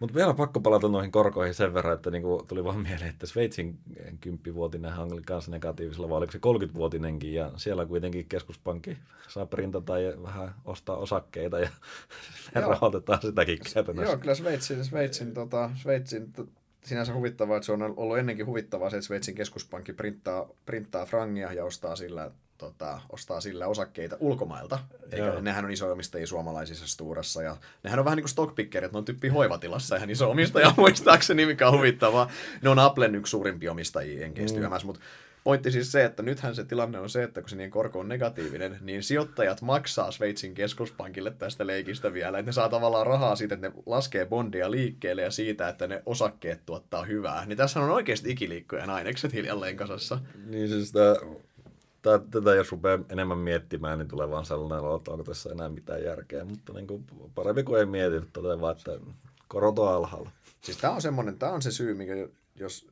Mutta vielä pakko palata noihin korkoihin sen verran, että niinku tuli vaan mieleen, että Sveitsin kymppivuotinen oli kanssa negatiivisella, vai oliko se 30-vuotinenkin, ja siellä kuitenkin keskuspankki saa printata ja vähän ostaa osakkeita, ja rahoitetaan sitäkin käytännössä. Joo, kyllä Sveitsin, Sveitsin, tota, Sveitsin sinänsä huvittavaa, että se on ollut ennenkin huvittavaa se, että Sveitsin keskuspankki printtaa, printtaa frangia ja ostaa sillä tota, ostaa sillä osakkeita ulkomailta. Eikä, nehän on iso-omistajia suomalaisissa Sturassa. Ja nehän on vähän niin kuin stockpickerit, ne on tyyppi hoivatilassa ihan iso omistaja muistaakseni, mikä on huvittavaa. Ne on Applen yksi suurimpia omistajia enkeistyömässä, mm. mutta pointti siis se, että nythän se tilanne on se, että kun se niin korko on negatiivinen, niin sijoittajat maksaa Sveitsin keskuspankille tästä leikistä vielä. Että ne saa tavallaan rahaa siitä, että ne laskee bondia liikkeelle ja siitä, että ne osakkeet tuottaa hyvää. Niin tässä on oikeasti ikiliikkojen ainekset hiljalleen kasassa. Niin siis tämä tätä jos rupeaa enemmän miettimään, niin tulee vaan sellainen, että onko tässä enää mitään järkeä. Mutta niin kuin, parempi kuin ei mieti, toteaa vaan, että korot on alhaalla. Siis tämä on semmoinen, tämä on se syy, mikä jos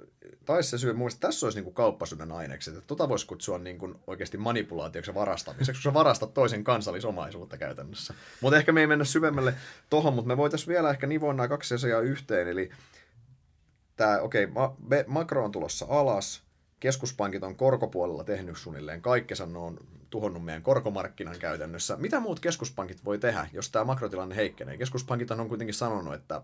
taisi se syy, mun mielestä tässä olisi niin kauppasynän ainekset, että tota voisi kutsua niin kuin oikeasti manipulaatioksi ja varastamiseksi, kun sä varastat toisen kansallisomaisuutta käytännössä. Mutta ehkä me ei mennä syvemmälle tohon, mutta me voitaisiin vielä ehkä nivoa nämä kaksi asiaa yhteen, eli tämä, okei, okay, makro on tulossa alas, keskuspankit on korkopuolella tehnyt suunnilleen kaikkensa, ne on tuhonnut meidän korkomarkkinan käytännössä. Mitä muut keskuspankit voi tehdä, jos tämä makrotilanne heikkenee? Keskuspankit on kuitenkin sanonut, että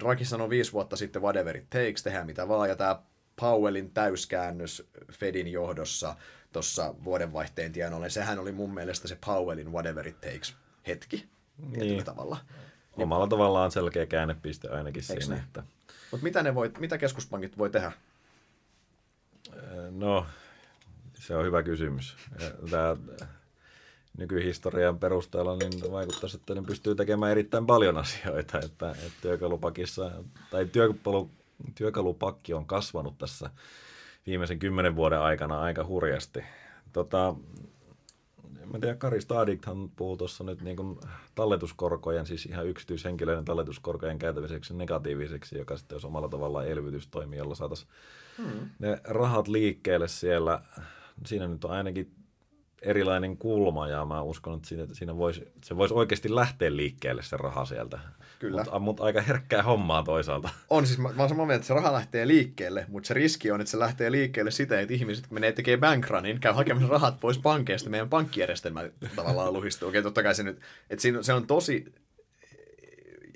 Draghi sanoi viisi vuotta sitten whatever it takes, tehdään mitä vaan, ja tämä Powellin täyskäännös Fedin johdossa tuossa vuodenvaihteen tienoille, sehän oli mun mielestä se Powellin whatever it takes hetki niin. tavalla. Omalla tavallaan selkeä käännepiste ainakin Eks siinä. Että... Mutta mitä, ne voi, mitä keskuspankit voi tehdä? No, se on hyvä kysymys. Tämä nykyhistorian perusteella niin vaikuttaisi, että ne pystyy tekemään erittäin paljon asioita, että, että työkalupakissa, tai työkalu, työkalupakki on kasvanut tässä viimeisen kymmenen vuoden aikana aika hurjasti. Tota, mä tiedän, Kari Stadikhan puhuu tuossa nyt niin kuin talletuskorkojen, siis ihan yksityishenkilöiden talletuskorkojen käytämiseksi negatiiviseksi, joka sitten olisi omalla tavallaan elvytystoimi, jolla saataisiin hmm. ne rahat liikkeelle siellä. Siinä nyt on ainakin erilainen kulma ja mä uskon, että siinä, siinä voisi, se voisi oikeasti lähteä liikkeelle se raha sieltä. Kyllä. Mutta mut aika herkkää hommaa toisaalta. On siis, mä, mä olen samaa mieltä, että se raha lähtee liikkeelle, mutta se riski on, että se lähtee liikkeelle siten, että ihmiset menee tekemään bankrunin, käy hakemassa rahat pois pankkeista, meidän pankkijärjestelmä tavallaan luhistuu. Okei, totta kai se nyt, että siinä, se on tosi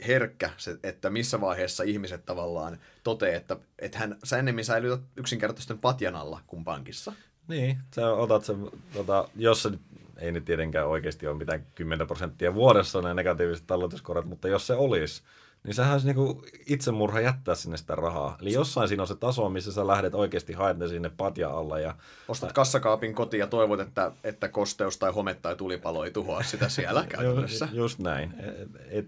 herkkä, se, että missä vaiheessa ihmiset tavallaan toteaa, että, että hän, sä ennemmin säilytät yksinkertaisesti patjan alla kuin pankissa. Niin, sä otat sen, tota, jos se ei nyt tietenkään oikeasti ole mitään 10 prosenttia vuodessa ne negatiiviset talletuskorot, mutta jos se olisi, niin sehän olisi niinku itsemurha jättää sinne sitä rahaa. Eli jossain siinä on se taso, missä sä lähdet oikeasti haemaan sinne patja alla. Ja... Ostat kassakaapin kotiin ja toivot, että, että kosteus tai home tai tulipalo ei tuhoa sitä siellä käytännössä. Just näin. Et, et,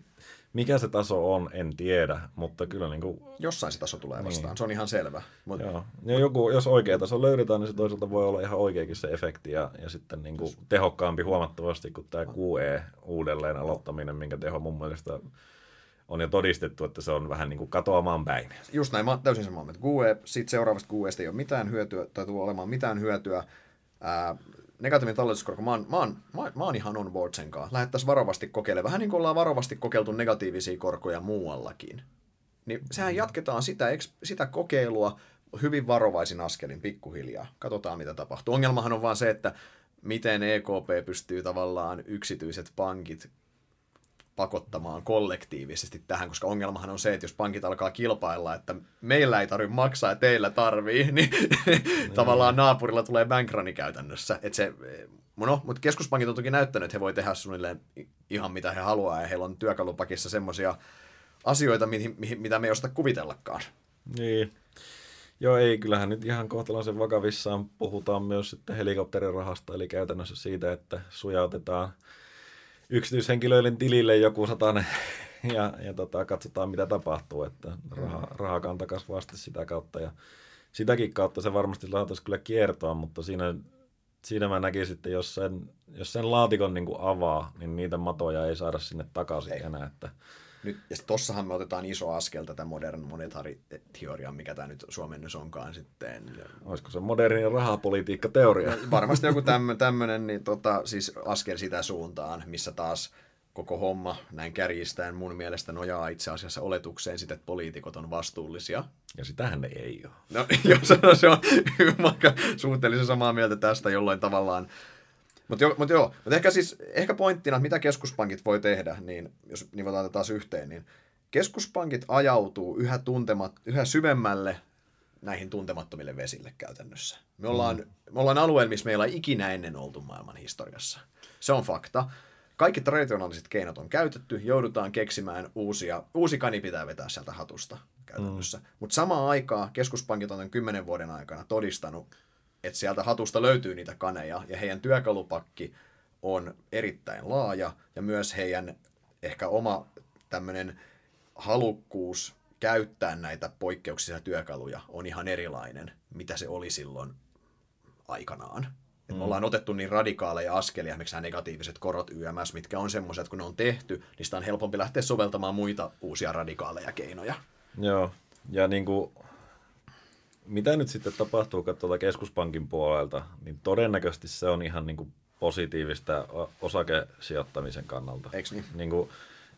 mikä se taso on, en tiedä, mutta kyllä niin kuin... Jossain se taso tulee vastaan, niin. se on ihan selvä. Mutta... Joo. Ja joku, jos oikea taso löydetään, niin se toisaalta voi olla ihan oikeakin se efekti ja, ja sitten niin kuin tehokkaampi huomattavasti kuin tämä QE uudelleen aloittaminen, minkä teho mun mielestä on jo todistettu, että se on vähän niin kuin katoamaan päin. Just näin, mä oon täysin samaa mieltä. QE, siitä seuraavasta QEstä ei ole mitään hyötyä, tai tulee olemaan mitään hyötyä. Ää, negatiivinen talletuskorko, mä oon, mä, oon, mä, mä oon ihan on board sen kanssa. Lähettäisiin varovasti kokeilemaan. Vähän niin kuin ollaan varovasti kokeiltu negatiivisia korkoja muuallakin. Niin sehän jatketaan sitä, sitä kokeilua hyvin varovaisin askelin pikkuhiljaa. Katsotaan, mitä tapahtuu. Ongelmahan on vaan se, että miten EKP pystyy tavallaan yksityiset pankit pakottamaan kollektiivisesti tähän, koska ongelmahan on se, että jos pankit alkaa kilpailla, että meillä ei tarvitse maksaa ja teillä tarvii, niin mm. tavallaan naapurilla tulee bankrani käytännössä. Että se, no, mutta keskuspankit on toki näyttänyt, että he voi tehdä suunnilleen ihan mitä he haluaa ja heillä on työkalupakissa semmoisia asioita, mihin, mihin, mitä me ei osta kuvitellakaan. Niin. Joo, ei, kyllähän nyt ihan kohtalaisen vakavissaan puhutaan myös sitten helikopterirahasta, eli käytännössä siitä, että sujautetaan – yksityishenkilöiden tilille joku satanen ja, ja tota, katsotaan mitä tapahtuu, että raha, rahakanta kasvaa sitten sitä kautta ja sitäkin kautta se varmasti saataisiin kyllä kiertoa, mutta siinä, siinä mä näkisin, että jos sen, jos sen laatikon niin kuin avaa, niin niitä matoja ei saada sinne takaisin ei. enää. Että... Nyt, ja tossahan me otetaan iso askel tätä modern monetaariteoriaa, mikä tämä nyt suomennus onkaan sitten. Olisiko se moderni rahapolitiikka-teoria? Varmasti joku tämmöinen, niin tota, siis askel sitä suuntaan, missä taas koko homma näin kärjistäen mun mielestä nojaa itse asiassa oletukseen sitä, että poliitikot on vastuullisia. Ja sitähän ne ei ole. No, jos se on aika suhteellisen samaa mieltä tästä jollain tavallaan. Mutta joo, mut joo. Mut ehkä, siis, ehkä pointtina, mitä keskuspankit voi tehdä, niin jos nivotaan tätä taas yhteen, niin keskuspankit ajautuu yhä, tuntemat, yhä syvemmälle näihin tuntemattomille vesille käytännössä. Me ollaan, mm. me ollaan alueella, missä meillä ei ikinä ennen oltu maailman historiassa. Se on fakta. Kaikki traditionaaliset keinot on käytetty, joudutaan keksimään uusia, uusi kani pitää vetää sieltä hatusta käytännössä. Mm. Mutta samaan aikaan keskuspankit on kymmenen vuoden aikana todistanut, että sieltä hatusta löytyy niitä kaneja, ja heidän työkalupakki on erittäin laaja, ja myös heidän ehkä oma tämmöinen halukkuus käyttää näitä poikkeuksisia työkaluja on ihan erilainen, mitä se oli silloin aikanaan. Mm. Me ollaan otettu niin radikaaleja askelia, miksi nämä negatiiviset korot YMS, mitkä on semmoiset, kun ne on tehty, niin sitä on helpompi lähteä soveltamaan muita uusia radikaaleja keinoja. Joo. Ja niin kuin, mitä nyt sitten tapahtuu tuolta keskuspankin puolelta, niin todennäköisesti se on ihan niin kuin positiivista osakesijoittamisen kannalta. Eikö niin? Niin kuin,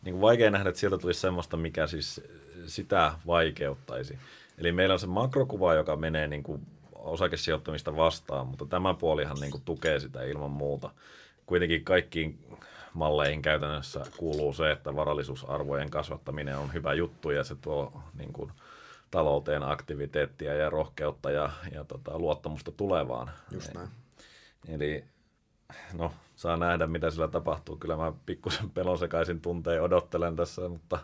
niin kuin vaikea nähdä, että sieltä tulisi semmoista, mikä siis sitä vaikeuttaisi. Eli meillä on se makrokuva, joka menee niin kuin osakesijoittamista vastaan, mutta tämä puolihan niin kuin tukee sitä ilman muuta. Kuitenkin kaikkiin malleihin käytännössä kuuluu se, että varallisuusarvojen kasvattaminen on hyvä juttu ja se tuo niin kuin, talouteen aktiviteettia ja rohkeutta ja, ja tota, luottamusta tulevaan. Just näin. Eli no, saa nähdä, mitä sillä tapahtuu. Kyllä mä pikkusen pelon sekaisin tunteen odottelen tässä, mutta,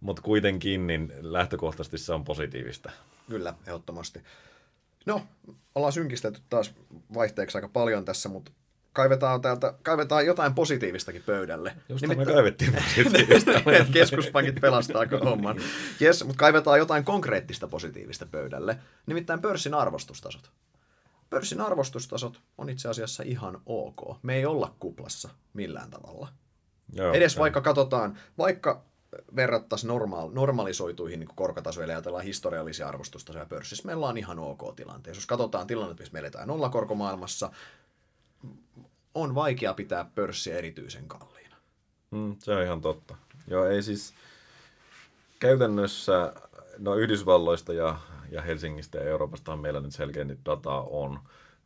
mutta kuitenkin niin lähtökohtaisesti se on positiivista. Kyllä, ehdottomasti. No, ollaan synkistelty taas vaihteeksi aika paljon tässä, mutta kaivetaan täältä, kaivetaan jotain positiivistakin pöydälle. Just Nimittäin... me kaivettiin positiivista. keskuspankit pelastaa homman. Yes, mutta kaivetaan jotain konkreettista positiivista pöydälle. Nimittäin pörssin arvostustasot. Pörssin arvostustasot on itse asiassa ihan ok. Me ei olla kuplassa millään tavalla. Joo, Edes vaikka katsotaan, vaikka verrattaisiin normaal, normalisoituihin niin korkotasoihin ja ajatellaan historiallisia arvostustasoja pörssissä, meillä on ihan ok tilanteessa. Jos katsotaan tilannetta, missä me eletään nollakorkomaailmassa, on vaikea pitää pörssiä erityisen kalliina. Mm, se on ihan totta. Joo, ei siis käytännössä, no Yhdysvalloista ja, ja Helsingistä ja Euroopasta meillä nyt selkeästi dataa on,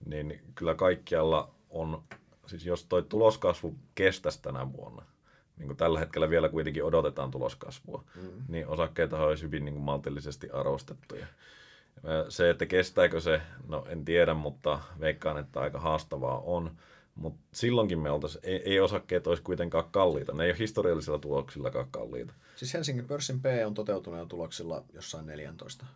niin kyllä kaikkialla on, siis jos toi tuloskasvu kestäisi tänä vuonna, niin kuin tällä hetkellä vielä kuitenkin odotetaan tuloskasvua, mm. niin osakkeita olisi hyvin niin kuin maltillisesti arvostettuja. Se, että kestääkö se, no en tiedä, mutta veikkaan, että aika haastavaa on. Mutta silloinkin me oltaisiin, ei, ei osakkeet olisi kuitenkaan kalliita. Ne ei ole historiallisilla tuloksillakaan kalliita. Siis Helsingin pörssin P on toteutuneella tuloksilla jossain 14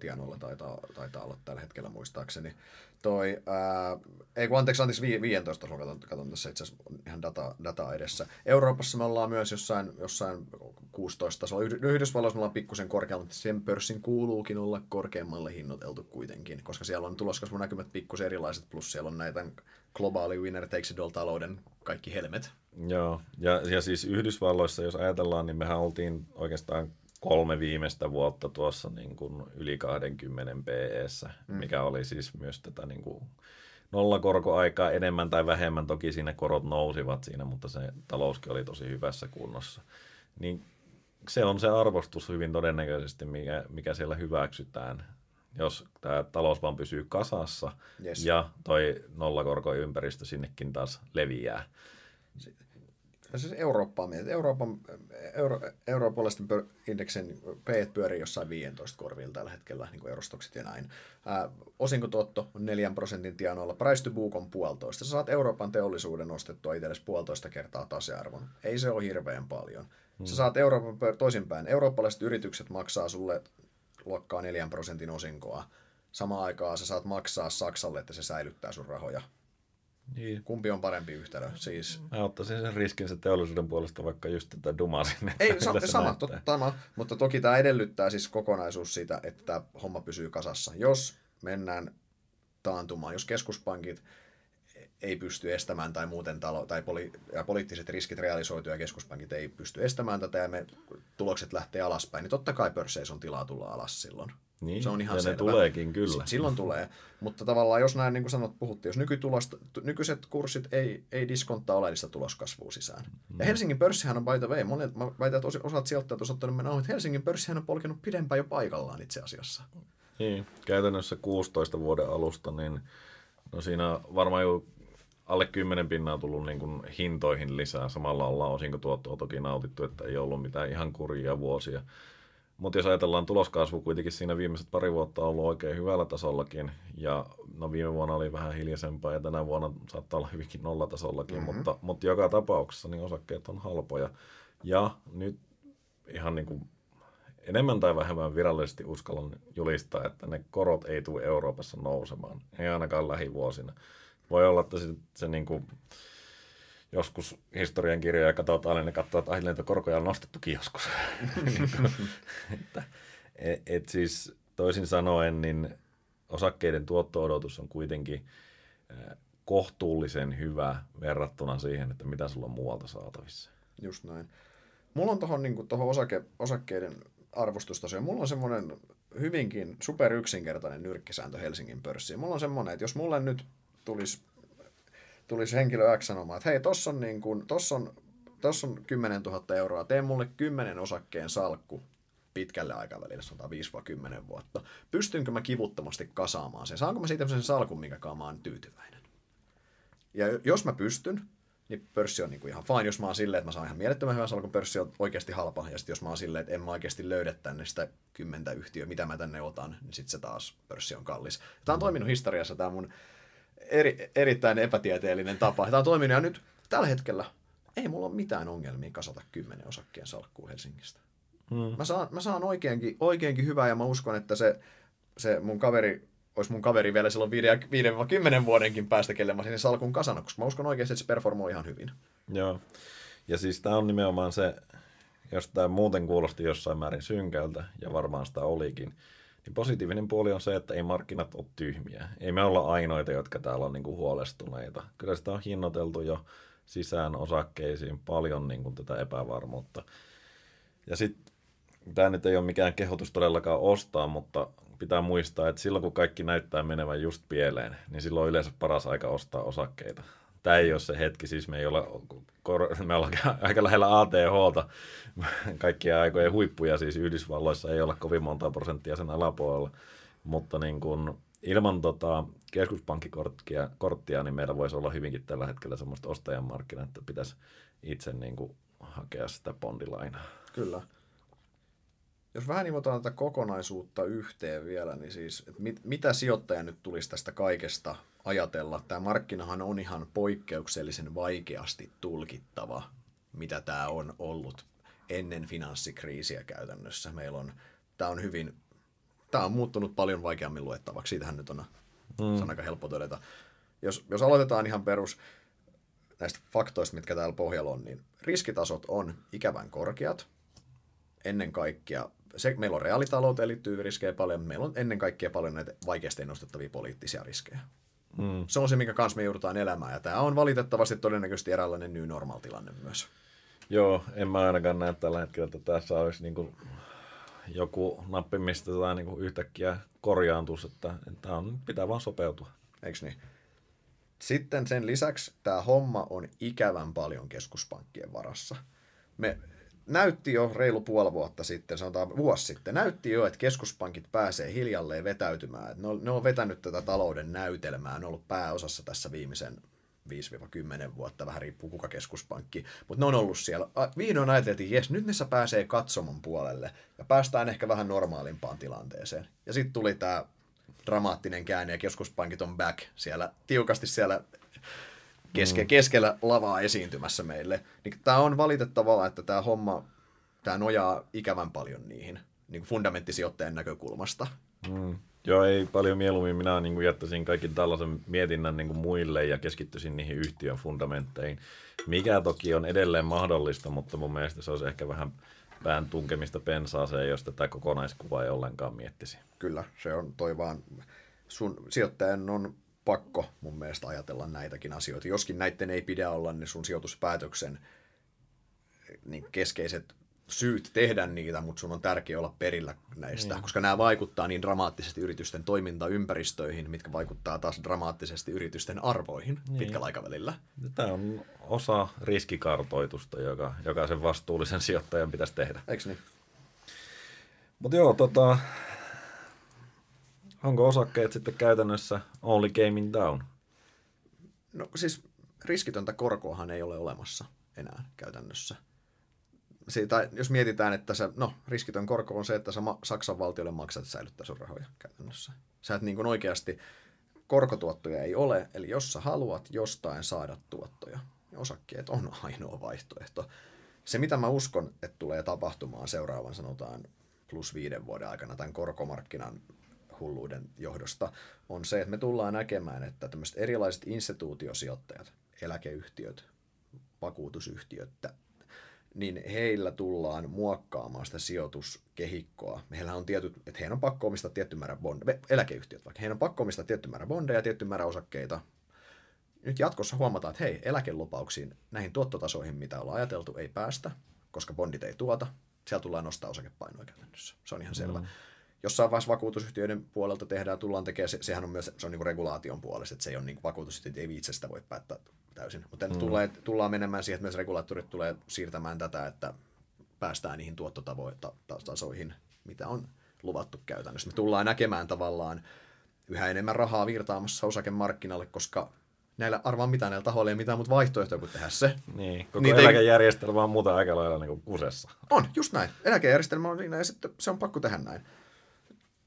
tienoilla taitaa, taitaa olla tällä hetkellä muistaakseni. Toi, ää, ei kun anteeksi, anteeksi 15 tasolla, katson, katson tässä itse asiassa ihan data, dataa edessä. Euroopassa me ollaan myös jossain, jossain 16 tasolla. Yhdysvalloissa me ollaan pikkusen korkealla, mutta sen pörssin kuuluukin olla korkeammalle hinnoiteltu kuitenkin, koska siellä on tuloskasvunäkymät pikkusen erilaiset, plus siellä on näitä globaali winner takes it all talouden kaikki helmet. Joo, ja, ja siis Yhdysvalloissa, jos ajatellaan, niin mehän oltiin oikeastaan kolme viimeistä vuotta tuossa niin kuin yli 20 ps mm. mikä oli siis myös tätä niin kuin nollakorkoaikaa enemmän tai vähemmän. Toki siinä korot nousivat siinä, mutta se talouskin oli tosi hyvässä kunnossa. Niin se on se arvostus hyvin todennäköisesti, mikä, mikä siellä hyväksytään, jos tämä talous vaan pysyy kasassa yes. ja toi nollakorkoympäristö sinnekin taas leviää siis Eurooppaa mietit. Euroopan, euro, eurooppalaisten indeksin P pyörii jossain 15 korvilla tällä hetkellä, niin kuin eurostokset ja näin. Ää, osinkotuotto on 4 prosentin tienoilla, price to book on puolitoista. Sä saat Euroopan teollisuuden ostettua itsellesi puolitoista kertaa tasearvon. Ei se ole hirveän paljon. Hmm. Sä saat Euroopan toisinpäin. Eurooppalaiset yritykset maksaa sulle luokkaa 4 prosentin osinkoa. Samaan aikaan sä saat maksaa Saksalle, että se säilyttää sun rahoja niin. Kumpi on parempi yhtälö? Siis... Mä ottaisin sen riskin sen teollisuuden puolesta vaikka just tätä dumasin. Ei, se sama, totta, mutta toki tämä edellyttää siis kokonaisuus siitä, että tämä homma pysyy kasassa. Jos mennään taantumaan, jos keskuspankit ei pysty estämään tai muuten talo, tai poli, ja poliittiset riskit realisoituu ja keskuspankit ei pysty estämään tätä ja me tulokset lähtee alaspäin, niin totta kai pörsseissä on tilaa tulla alas silloin. Niin, se on ihan ja selvä. ne tuleekin kyllä. Silloin tulee. Mutta tavallaan jos näin, niin kuin sanot, puhuttiin, jos nykytulosta, nykyiset kurssit ei, ei diskonttaa oleellista tuloskasvua sisään. Mm. Ja Helsingin pörssihän on by the way, monet, mä väitän, että osat sijoittajat ovat ottanut mennä, että Helsingin pörssihän on polkenut pidempään jo paikallaan itse asiassa. Niin, käytännössä 16 vuoden alusta, niin no siinä varmaan jo alle 10 pinnaa tullut niin kuin hintoihin lisää. Samalla ollaan osinkotuottoa toki nautittu, että ei ollut mitään ihan kurjia vuosia. Mutta jos ajatellaan tuloskasvu, kuitenkin siinä viimeiset pari vuotta on ollut oikein hyvällä tasollakin. Ja no viime vuonna oli vähän hiljaisempaa ja tänä vuonna saattaa olla hyvinkin nollatasollakin. Mm-hmm. Mutta, mutta joka tapauksessa niin osakkeet on halpoja. Ja nyt ihan niin kuin enemmän tai vähemmän virallisesti uskallan julistaa, että ne korot ei tule Euroopassa nousemaan. Ei ainakaan lähivuosina. Voi olla, että se, se niin kuin, joskus historian kirjoja katsotaan, niin ne katsoo, että lentokorkoja on nostettukin joskus. että, et, et siis toisin sanoen, niin osakkeiden tuotto-odotus on kuitenkin kohtuullisen hyvä verrattuna siihen, että mitä sulla on muualta saatavissa. Just näin. Mulla on tuohon niin osake, osakkeiden arvostustasoja. Mulla on semmoinen hyvinkin super yksinkertainen nyrkkisääntö Helsingin pörssiin. Mulla on semmoinen, että jos mulle nyt tulisi, tulisi henkilö X sanomaan, että hei, tossa on, niin kuin, tossa on, tossa on 10 000 euroa, tee mulle 10 osakkeen salkku pitkälle aikavälille, sanotaan 5-10 vuotta. Pystynkö mä kivuttomasti kasaamaan sen? Saanko mä siitä sen salkun, minkä mä oon tyytyväinen? Ja jos mä pystyn, niin pörssi on niin kuin ihan fine, jos mä oon silleen, että mä saan ihan mielettömän hyvän salkun, pörssi on oikeasti halpa, ja sitten jos mä oon silleen, että en mä oikeasti löydä tänne sitä kymmentä yhtiöä, mitä mä tänne otan, niin sitten se taas pörssi on kallis. Tämä on toiminut historiassa, tämä mun eri, erittäin epätieteellinen tapa. Tämä on toiminut, ja nyt tällä hetkellä ei mulla ole mitään ongelmia kasata kymmenen osakkeen salkkuu Helsingistä. Hmm. Mä, saan, mä saan oikeinkin, oikeinkin hyvää, ja mä uskon, että se, se mun kaveri olisi mun kaveri vielä silloin 5-10 vuodenkin päästä, kelle mä sinne salkun kasana, koska mä uskon oikeasti, että se performoi ihan hyvin. Joo. Ja siis tämä on nimenomaan se, jos tämä muuten kuulosti jossain määrin synkältä, ja varmaan sitä olikin, niin positiivinen puoli on se, että ei markkinat ole tyhmiä. Ei me olla ainoita, jotka täällä on niinku huolestuneita. Kyllä sitä on hinnoiteltu jo sisään osakkeisiin paljon niinku tätä epävarmuutta. Ja sitten tämä nyt ei ole mikään kehotus todellakaan ostaa, mutta pitää muistaa, että silloin kun kaikki näyttää menevän just pieleen, niin silloin on yleensä paras aika ostaa osakkeita. Tämä ei ole se hetki, siis me ei ole, me ollaan aika lähellä ATHta, kaikkia aikojen huippuja, siis Yhdysvalloissa ei olla kovin monta prosenttia sen alapuolella, mutta niin kuin ilman tota keskuspankkikorttia, korttia, niin meillä voisi olla hyvinkin tällä hetkellä semmoista ostajan markkina, että pitäisi itse niin kuin hakea sitä bondilainaa. Kyllä jos vähän nivotaan tätä kokonaisuutta yhteen vielä, niin siis, että mit, mitä sijoittaja nyt tulisi tästä kaikesta ajatella? Tämä markkinahan on ihan poikkeuksellisen vaikeasti tulkittava, mitä tämä on ollut ennen finanssikriisiä käytännössä. Meillä on, tämä on hyvin, tämä on muuttunut paljon vaikeammin luettavaksi, siitähän nyt on, mm. on aika helppo todeta. Jos, jos aloitetaan ihan perus näistä faktoista, mitkä täällä pohjalla on, niin riskitasot on ikävän korkeat, ennen kaikkea se, meillä on reaalitalouteen liittyviä riskejä paljon, mutta meillä on ennen kaikkea paljon näitä vaikeasti ennustettavia poliittisia riskejä. Mm. Se on se, minkä kanssa me joudutaan elämään, ja tämä on valitettavasti todennäköisesti eräänlainen new normal tilanne myös. Joo, en mä ainakaan näe tällä hetkellä, että tässä olisi niin kuin joku nappi, mistä tämä niin kuin yhtäkkiä korjaantuisi, että tämä on, pitää vaan sopeutua. Eikö niin? Sitten sen lisäksi tämä homma on ikävän paljon keskuspankkien varassa. Me näytti jo reilu puoli vuotta sitten, sanotaan vuosi sitten, näytti jo, että keskuspankit pääsee hiljalleen vetäytymään. ne, on, ne on vetänyt tätä talouden näytelmää, ne on ollut pääosassa tässä viimeisen 5-10 vuotta, vähän riippuu kuka keskuspankki, mutta ne on ollut siellä. Vihdoin ajateltiin, että jes, nyt ne pääsee katsomon puolelle ja päästään ehkä vähän normaalimpaan tilanteeseen. Ja sitten tuli tämä dramaattinen käänne ja keskuspankit on back siellä, tiukasti siellä keske, mm. keskellä lavaa esiintymässä meille. Niin tämä on valitettavaa, että tämä homma, tämä nojaa ikävän paljon niihin niin fundamenttisijoittajan näkökulmasta. Mm. Joo, ei paljon mieluummin. Minä niin kuin jättäisin kaikki tällaisen mietinnän niin kuin muille ja keskittyisin niihin yhtiön fundamentteihin, mikä toki on edelleen mahdollista, mutta mun mielestä se olisi ehkä vähän pään tunkemista pensaaseen, jos tätä kokonaiskuvaa ei ollenkaan miettisi. Kyllä, se on toi vaan, sun sijoittajan on pakko mun mielestä ajatella näitäkin asioita. Joskin näiden ei pidä olla ne sun sijoituspäätöksen niin keskeiset syyt tehdä niitä, mutta sun on tärkeää olla perillä näistä, niin. koska nämä vaikuttaa niin dramaattisesti yritysten toimintaympäristöihin, mitkä vaikuttaa taas dramaattisesti yritysten arvoihin niin. pitkällä aikavälillä. Tämä on osa riskikartoitusta, joka jokaisen vastuullisen sijoittajan pitäisi tehdä. Eikö niin? Mutta joo, tota, Onko osakkeet sitten käytännössä only gaming down? No siis riskitöntä korkoahan ei ole olemassa enää käytännössä. Siitä, jos mietitään, että se, no, riskitön korko on se, että sä Saksan valtiolle maksat säilyttää sun rahoja käytännössä. Sä et niin kuin oikeasti, korkotuottoja ei ole, eli jos sä haluat jostain saada tuottoja, niin osakkeet on ainoa vaihtoehto. Se, mitä mä uskon, että tulee tapahtumaan seuraavan, sanotaan, plus viiden vuoden aikana tämän korkomarkkinan hulluuden johdosta, on se, että me tullaan näkemään, että tämmöiset erilaiset instituutiosijoittajat, eläkeyhtiöt, vakuutusyhtiöt, niin heillä tullaan muokkaamaan sitä sijoituskehikkoa. Meillä on tietyt, että heidän on pakko omistaa tietty määrä bondeja, eläkeyhtiöt vaikka, heidän on pakko omistaa tietty määrä bondeja, tietty määrä osakkeita. Nyt jatkossa huomataan, että hei, eläkelupauksiin, näihin tuottotasoihin, mitä ollaan ajateltu, ei päästä, koska bondit ei tuota. siellä tullaan nostaa osakepainoa käytännössä. Se on ihan selvä. Mm. Jossain vaiheessa vakuutusyhtiöiden puolelta tehdään, tullaan tekemään, se, sehän on myös se on niin regulaation puolesta, että se ei ole niin vakuutusyhtiöt, ei itse sitä voi päättää täysin. Mutta mm. tulee, tullaan menemään siihen, että myös regulaattorit tulee siirtämään tätä, että päästään niihin tuottotasoihin, mitä on luvattu käytännössä. Me tullaan näkemään tavallaan yhä enemmän rahaa virtaamassa osakemarkkinalle, koska näillä arvaan mitä näillä tahoilla ei mitään muuta vaihtoehtoja kuin tehdä se. Niin, koko niin eläkejärjestelmä on muuta aika lailla niin kusessa. On, just näin. Eläkejärjestelmä on siinä ja sitten se on pakko tehdä näin.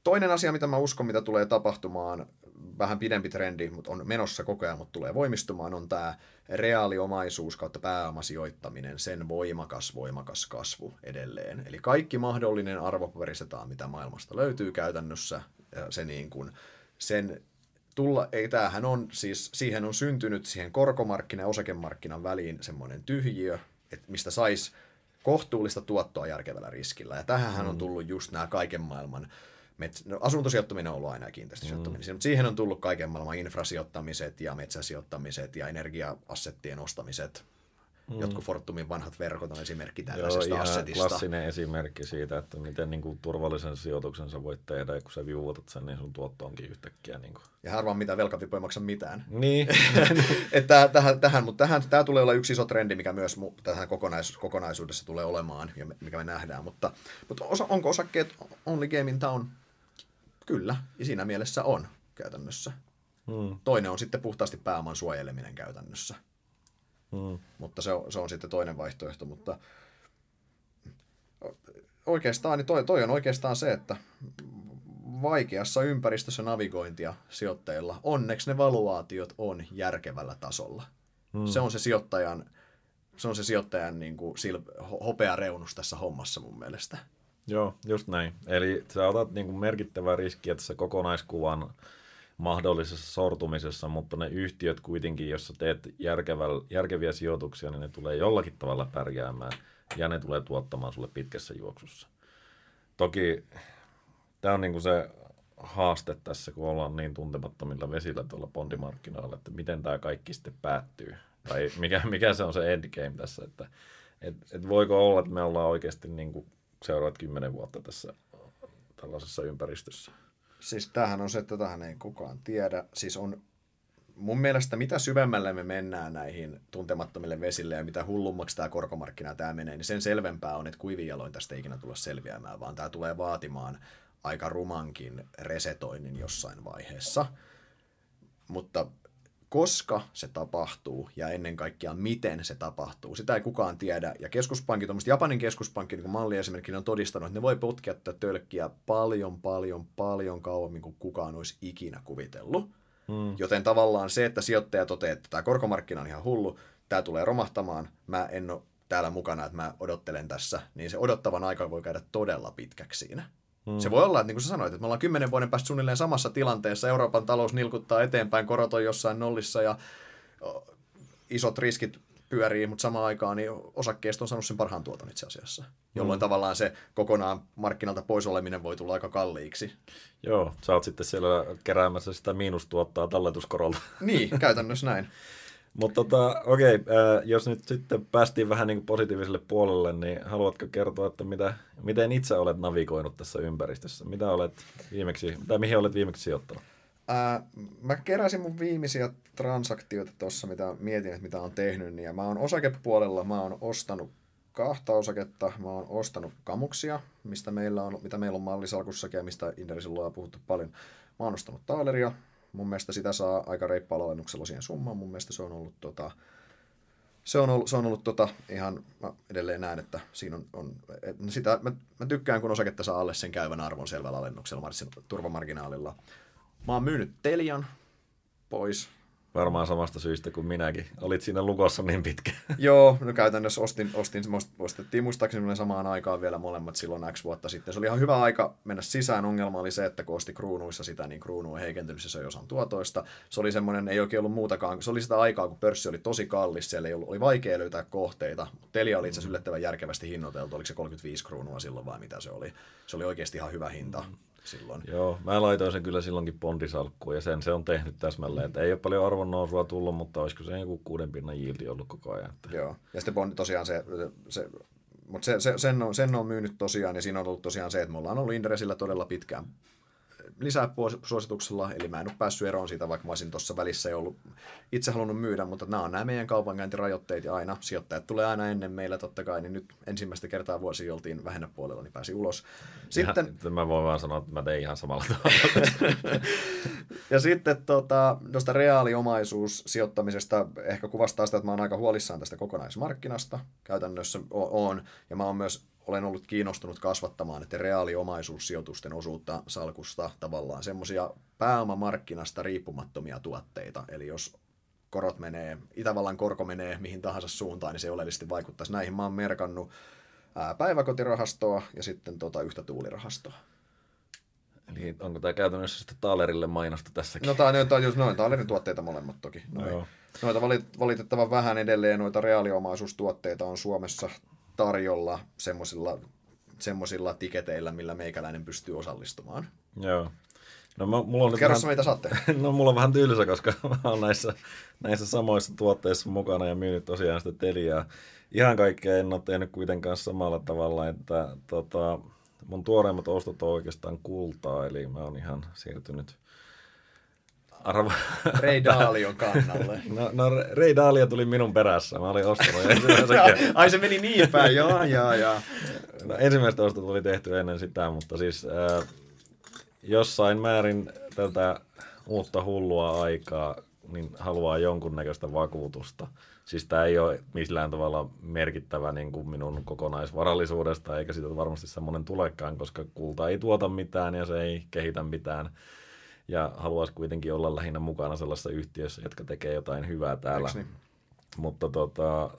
Toinen asia, mitä mä uskon, mitä tulee tapahtumaan, vähän pidempi trendi, mutta on menossa koko ajan, mutta tulee voimistumaan, on tämä reaaliomaisuus kautta pääomasijoittaminen, sen voimakas, voimakas kasvu edelleen. Eli kaikki mahdollinen arvopaperistetaan, mitä maailmasta löytyy käytännössä, ja se niin kuin, sen tulla, ei tämähän on, siis siihen on syntynyt siihen korkomarkkina ja osakemarkkinan väliin semmoinen tyhjiö, että mistä saisi kohtuullista tuottoa järkevällä riskillä. Ja tähän on mm. tullut just nämä kaiken maailman metsä, no, asuntosijoittaminen on ollut aina kiinteistösijoittaminen, mm. mutta siihen on tullut kaiken maailman infrasijoittamiset ja metsäsijoittamiset ja energia-assettien ostamiset. Mm. Jotkut Fortumin vanhat verkot on esimerkki tällaisesta Joo, assetista. klassinen esimerkki siitä, että miten niin kuin, turvallisen sijoituksen sä voit tehdä, ja kun sä viuutat sen, niin sun tuotto onkin yhtäkkiä. Niin kuin. Ja harvaan mitä velkapipo ei maksa mitään. Niin. että tähän, tähän, mutta tähän, tämä tulee olla yksi iso trendi, mikä myös tähän kokonais, kokonaisuudessa tulee olemaan, ja mikä me nähdään. Mutta, mutta osa, onko osakkeet Only Game in Town Kyllä, ja siinä mielessä on käytännössä. Hmm. Toinen on sitten puhtaasti pääoman suojeleminen käytännössä. Hmm. Mutta se on, se on sitten toinen vaihtoehto, mutta oikeastaan niin toi, toi on oikeastaan se, että vaikeassa ympäristössä navigointia sijoittajilla, onneksi ne valuaatiot on järkevällä tasolla. Hmm. Se on se sijoittajan, se on se sijoittajan niin kuin sil, hopea reunus tässä hommassa mun mielestä. Joo, just näin. Eli sä otat niin kuin merkittävää riskiä tässä kokonaiskuvan mahdollisessa sortumisessa, mutta ne yhtiöt kuitenkin, jos sä teet järkeviä sijoituksia, niin ne tulee jollakin tavalla pärjäämään ja ne tulee tuottamaan sulle pitkässä juoksussa. Toki tämä on niin kuin se haaste tässä, kun ollaan niin tuntemattomilla vesillä tuolla bondimarkkinoilla, että miten tämä kaikki sitten päättyy. Tai mikä, mikä se on se endgame tässä, että et, et voiko olla, että me ollaan oikeasti niin kuin seuraavat kymmenen vuotta tässä tällaisessa ympäristössä? Siis tämähän on se, että tähän ei kukaan tiedä. Siis on mun mielestä mitä syvemmälle me mennään näihin tuntemattomille vesille ja mitä hullummaksi tämä korkomarkkina tämä menee, niin sen selvempää on, että kuivijaloin tästä ei ikinä tulla selviämään, vaan tämä tulee vaatimaan aika rumankin resetoinnin jossain vaiheessa. Mutta koska se tapahtuu ja ennen kaikkea miten se tapahtuu. Sitä ei kukaan tiedä. Ja keskuspankit, Japanin keskuspankki niin malli esimerkiksi on todistanut, että ne voi potkia tätä tölkkiä paljon, paljon, paljon kauemmin kuin kukaan olisi ikinä kuvitellut. Hmm. Joten tavallaan se, että sijoittaja toteaa, että tämä korkomarkkina on ihan hullu, tämä tulee romahtamaan, mä en ole täällä mukana, että mä odottelen tässä, niin se odottavan aika voi käydä todella pitkäksi siinä. Mm. Se voi olla, että niin kuin sä sanoit, että me ollaan kymmenen vuoden päästä suunnilleen samassa tilanteessa, Euroopan talous nilkuttaa eteenpäin, korot on jossain nollissa ja isot riskit pyörii, mutta samaan aikaan niin osakkeesta on saanut sen parhaan tuoton itse asiassa, jolloin mm. tavallaan se kokonaan markkinalta pois oleminen voi tulla aika kalliiksi. Joo, sä oot sitten siellä keräämässä sitä miinustuottaa talletuskorolta. Niin, käytännössä näin. Mutta tota, okei, okay, jos nyt sitten päästiin vähän niin positiiviselle puolelle, niin haluatko kertoa, että mitä, miten itse olet navigoinut tässä ympäristössä? Mitä olet viimeksi, tai mihin olet viimeksi sijoittanut? Ää, mä keräsin mun viimeisiä transaktioita tuossa, mitä mietin, että mitä on tehnyt, niin ja mä oon osakepuolella, mä oon ostanut kahta osaketta, mä oon ostanut kamuksia, mistä meillä on, mitä meillä on mallisalkussakin ja mistä Inderisillä on puhuttu paljon. Mä oon ostanut taaleria, Mun mielestä sitä saa aika reippaalla alennuksella siihen summaan. Mun mielestä se on ollut tota, se on ollut, se on ollut tota, ihan, mä edelleen näen, että siinä on, on et, sitä, mä, mä, tykkään, kun osaketta saa alle sen käyvän arvon selvällä alennuksella, turvamarginaalilla. Mä oon myynyt Telian pois, Varmaan samasta syystä kuin minäkin. Olit siinä lukossa niin pitkä. Joo, no käytännössä ostin, ostin ostettiin muistaakseni samaan aikaan vielä molemmat silloin X vuotta sitten. Se oli ihan hyvä aika mennä sisään. Ongelma oli se, että kun osti kruunuissa sitä, niin kruunu on heikentynyt, se söi osan tuotoista. Se oli semmoinen, ei oikein ollut muutakaan. Se oli sitä aikaa, kun pörssi oli tosi kallis, siellä ei ollut, oli vaikea löytää kohteita. Telia oli itse asiassa yllättävän järkevästi hinnoiteltu, oliko se 35 kruunua silloin vai mitä se oli. Se oli oikeasti ihan hyvä hinta. Silloin. Joo, mä laitoin sen kyllä silloinkin pondisalkkuun ja sen se on tehnyt täsmälleen. Että ei ole paljon arvonnousua tullut, mutta olisiko se joku kuuden pinnan yieldi ollut koko ajan. Että... Joo, ja sitten bondi, tosiaan se, se mutta se, se, sen, on, sen on myynyt tosiaan, ja siinä on ollut tosiaan se, että me ollaan ollut Inderesillä todella pitkään lisää suosituksella, eli mä en ole päässyt eroon siitä, vaikka mä olisin tuossa välissä jo ollut itse halunnut myydä, mutta nämä on nämä meidän kaupankäyntirajoitteet ja aina sijoittajat tulee aina ennen meillä totta kai, niin nyt ensimmäistä kertaa vuosi oltiin puolella, niin pääsi ulos. Sitten... Ihan, mä voin vaan sanoa, että mä tein ihan samalla tavalla. ja sitten tota, tuosta reaaliomaisuussijoittamisesta ehkä kuvastaa sitä, että mä oon aika huolissaan tästä kokonaismarkkinasta, käytännössä on, ja mä oon myös olen ollut kiinnostunut kasvattamaan että reaaliomaisuussijoitusten osuutta salkusta tavallaan semmoisia pääomamarkkinasta riippumattomia tuotteita. Eli jos korot menee, Itävallan korko menee mihin tahansa suuntaan, niin se oleellisesti vaikuttaisi näihin. Mä oon merkannut päiväkotirahastoa ja sitten tota yhtä tuulirahastoa. Eli onko tämä käytännössä sitten Taalerille mainosta tässäkin? No tämä on just noin, Taalerin tuotteita molemmat toki. Noin. Noita valitettavan vähän edelleen noita reaaliomaisuustuotteita on Suomessa tarjolla semmoisilla semmoisilla tiketeillä, millä meikäläinen pystyy osallistumaan. Joo. No, mä, mulla on Kerro vähän, mitä saatte. No mulla on vähän tylsä, koska mä oon näissä, näissä samoissa tuotteissa mukana ja myynyt tosiaan sitä teliaa. Ihan kaikkea en ole tehnyt kuitenkaan samalla tavalla, että tota, mun tuoreimmat ostot on oikeastaan kultaa, eli mä oon ihan siirtynyt arvo... Ray Daalion kannalle. No, no Ray Daalia tuli minun perässä. Mä olin ostanut Ai se meni niin päin, joo, joo, joo. No, ensimmäistä ostot oli tehty ennen sitä, mutta siis äh, jossain määrin tätä uutta hullua aikaa niin haluaa jonkunnäköistä vakuutusta. Siis tämä ei ole millään tavalla merkittävä niin kuin minun kokonaisvarallisuudesta, eikä siitä varmasti semmoinen tulekaan, koska kulta ei tuota mitään ja se ei kehitä mitään ja haluaisi kuitenkin olla lähinnä mukana sellaisessa yhtiössä, jotka tekee jotain hyvää täällä. Niin? Mutta tota,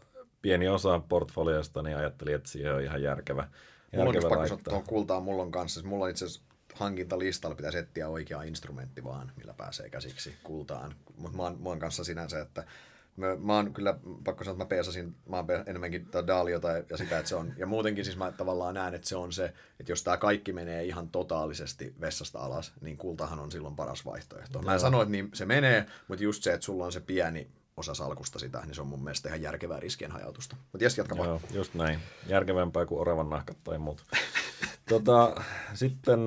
pieni osa portfoliosta, niin ajattelin, että siihen on ihan järkevä, Mulla on tuohon kultaan mulla on kanssa. Mulla on itse asiassa hankintalistalla pitäisi etsiä oikea instrumentti vaan, millä pääsee käsiksi kultaan. Mutta mä, mä oon kanssa sinänsä, että Mä, mä oon kyllä, pakko sanoa, että mä peesasin, mä oon enemmänkin tätä Daliota ja sitä, että se on, ja muutenkin siis mä tavallaan näen, että se on se, että jos tämä kaikki menee ihan totaalisesti vessasta alas, niin kultahan on silloin paras vaihtoehto. Mä en sano, että niin se menee, mutta just se, että sulla on se pieni osa salkusta sitä, niin se on mun mielestä ihan järkevää riskien hajautusta. Mutta jes, jatka Joo, just näin. Järkevämpää kuin oravan nahkat tai muut. tota, sitten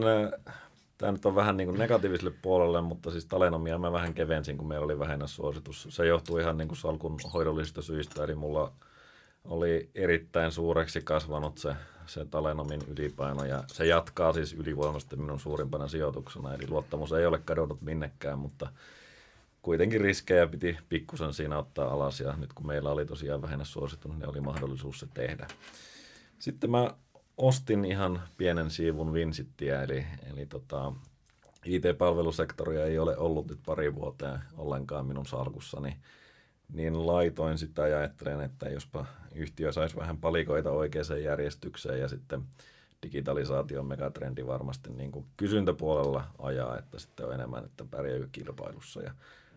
Tämä nyt on vähän niin kuin negatiiviselle puolelle, mutta siis talenomia mä vähän kevensin, kun meillä oli vähennässuositus. Se johtuu ihan niin kuin salkun hoidollisista syistä, eli mulla oli erittäin suureksi kasvanut se, se talenomin ylipaino, ja se jatkaa siis ylivoimasti minun suurimpana sijoituksena, eli luottamus ei ole kadonnut minnekään, mutta kuitenkin riskejä piti pikkusen siinä ottaa alas, ja nyt kun meillä oli tosiaan vähennässuositus, niin oli mahdollisuus se tehdä. Sitten mä ostin ihan pienen siivun Vinsittiä, eli, eli tota, IT-palvelusektoria ei ole ollut nyt pari vuoteen ollenkaan minun salkussani, niin laitoin sitä ja ajattelen, että jospa yhtiö saisi vähän palikoita oikeaan järjestykseen ja sitten digitalisaation megatrendi varmasti niin kuin kysyntäpuolella ajaa, että sitten on enemmän, että pärjää kilpailussa. Ja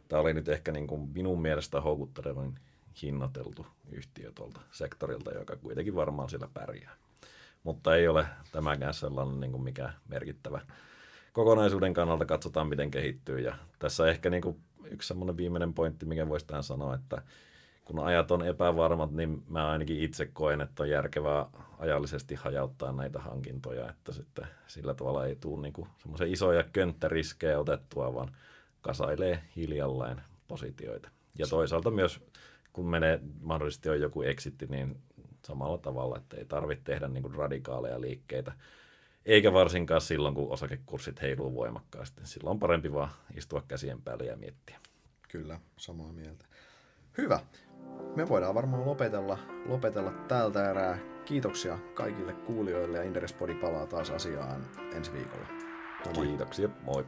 tämä oli nyt ehkä niin kuin minun mielestä houkuttelevin hinnoiteltu yhtiö tuolta sektorilta, joka kuitenkin varmaan sillä pärjää mutta ei ole tämäkään sellainen niin kuin mikä merkittävä. Kokonaisuuden kannalta katsotaan, miten kehittyy. Ja tässä ehkä niin kuin yksi semmoinen viimeinen pointti, mikä voisi tähän sanoa, että kun ajat on epävarmat, niin mä ainakin itse koen, että on järkevää ajallisesti hajauttaa näitä hankintoja, että sitten sillä tavalla ei tule niin semmoisia isoja könttäriskejä otettua, vaan kasailee hiljalleen positioita. Ja toisaalta myös, kun menee mahdollisesti on joku exitti, niin samalla tavalla, että ei tarvitse tehdä niin kuin radikaaleja liikkeitä. Eikä varsinkaan silloin, kun osakekurssit heiluu voimakkaasti. Silloin on parempi vaan istua käsien päälle ja miettiä. Kyllä, samaa mieltä. Hyvä. Me voidaan varmaan lopetella, lopetella tältä erää. Kiitoksia kaikille kuulijoille ja Inderespodi palaa taas asiaan ensi viikolla. Moi. Kiitoksia, moi.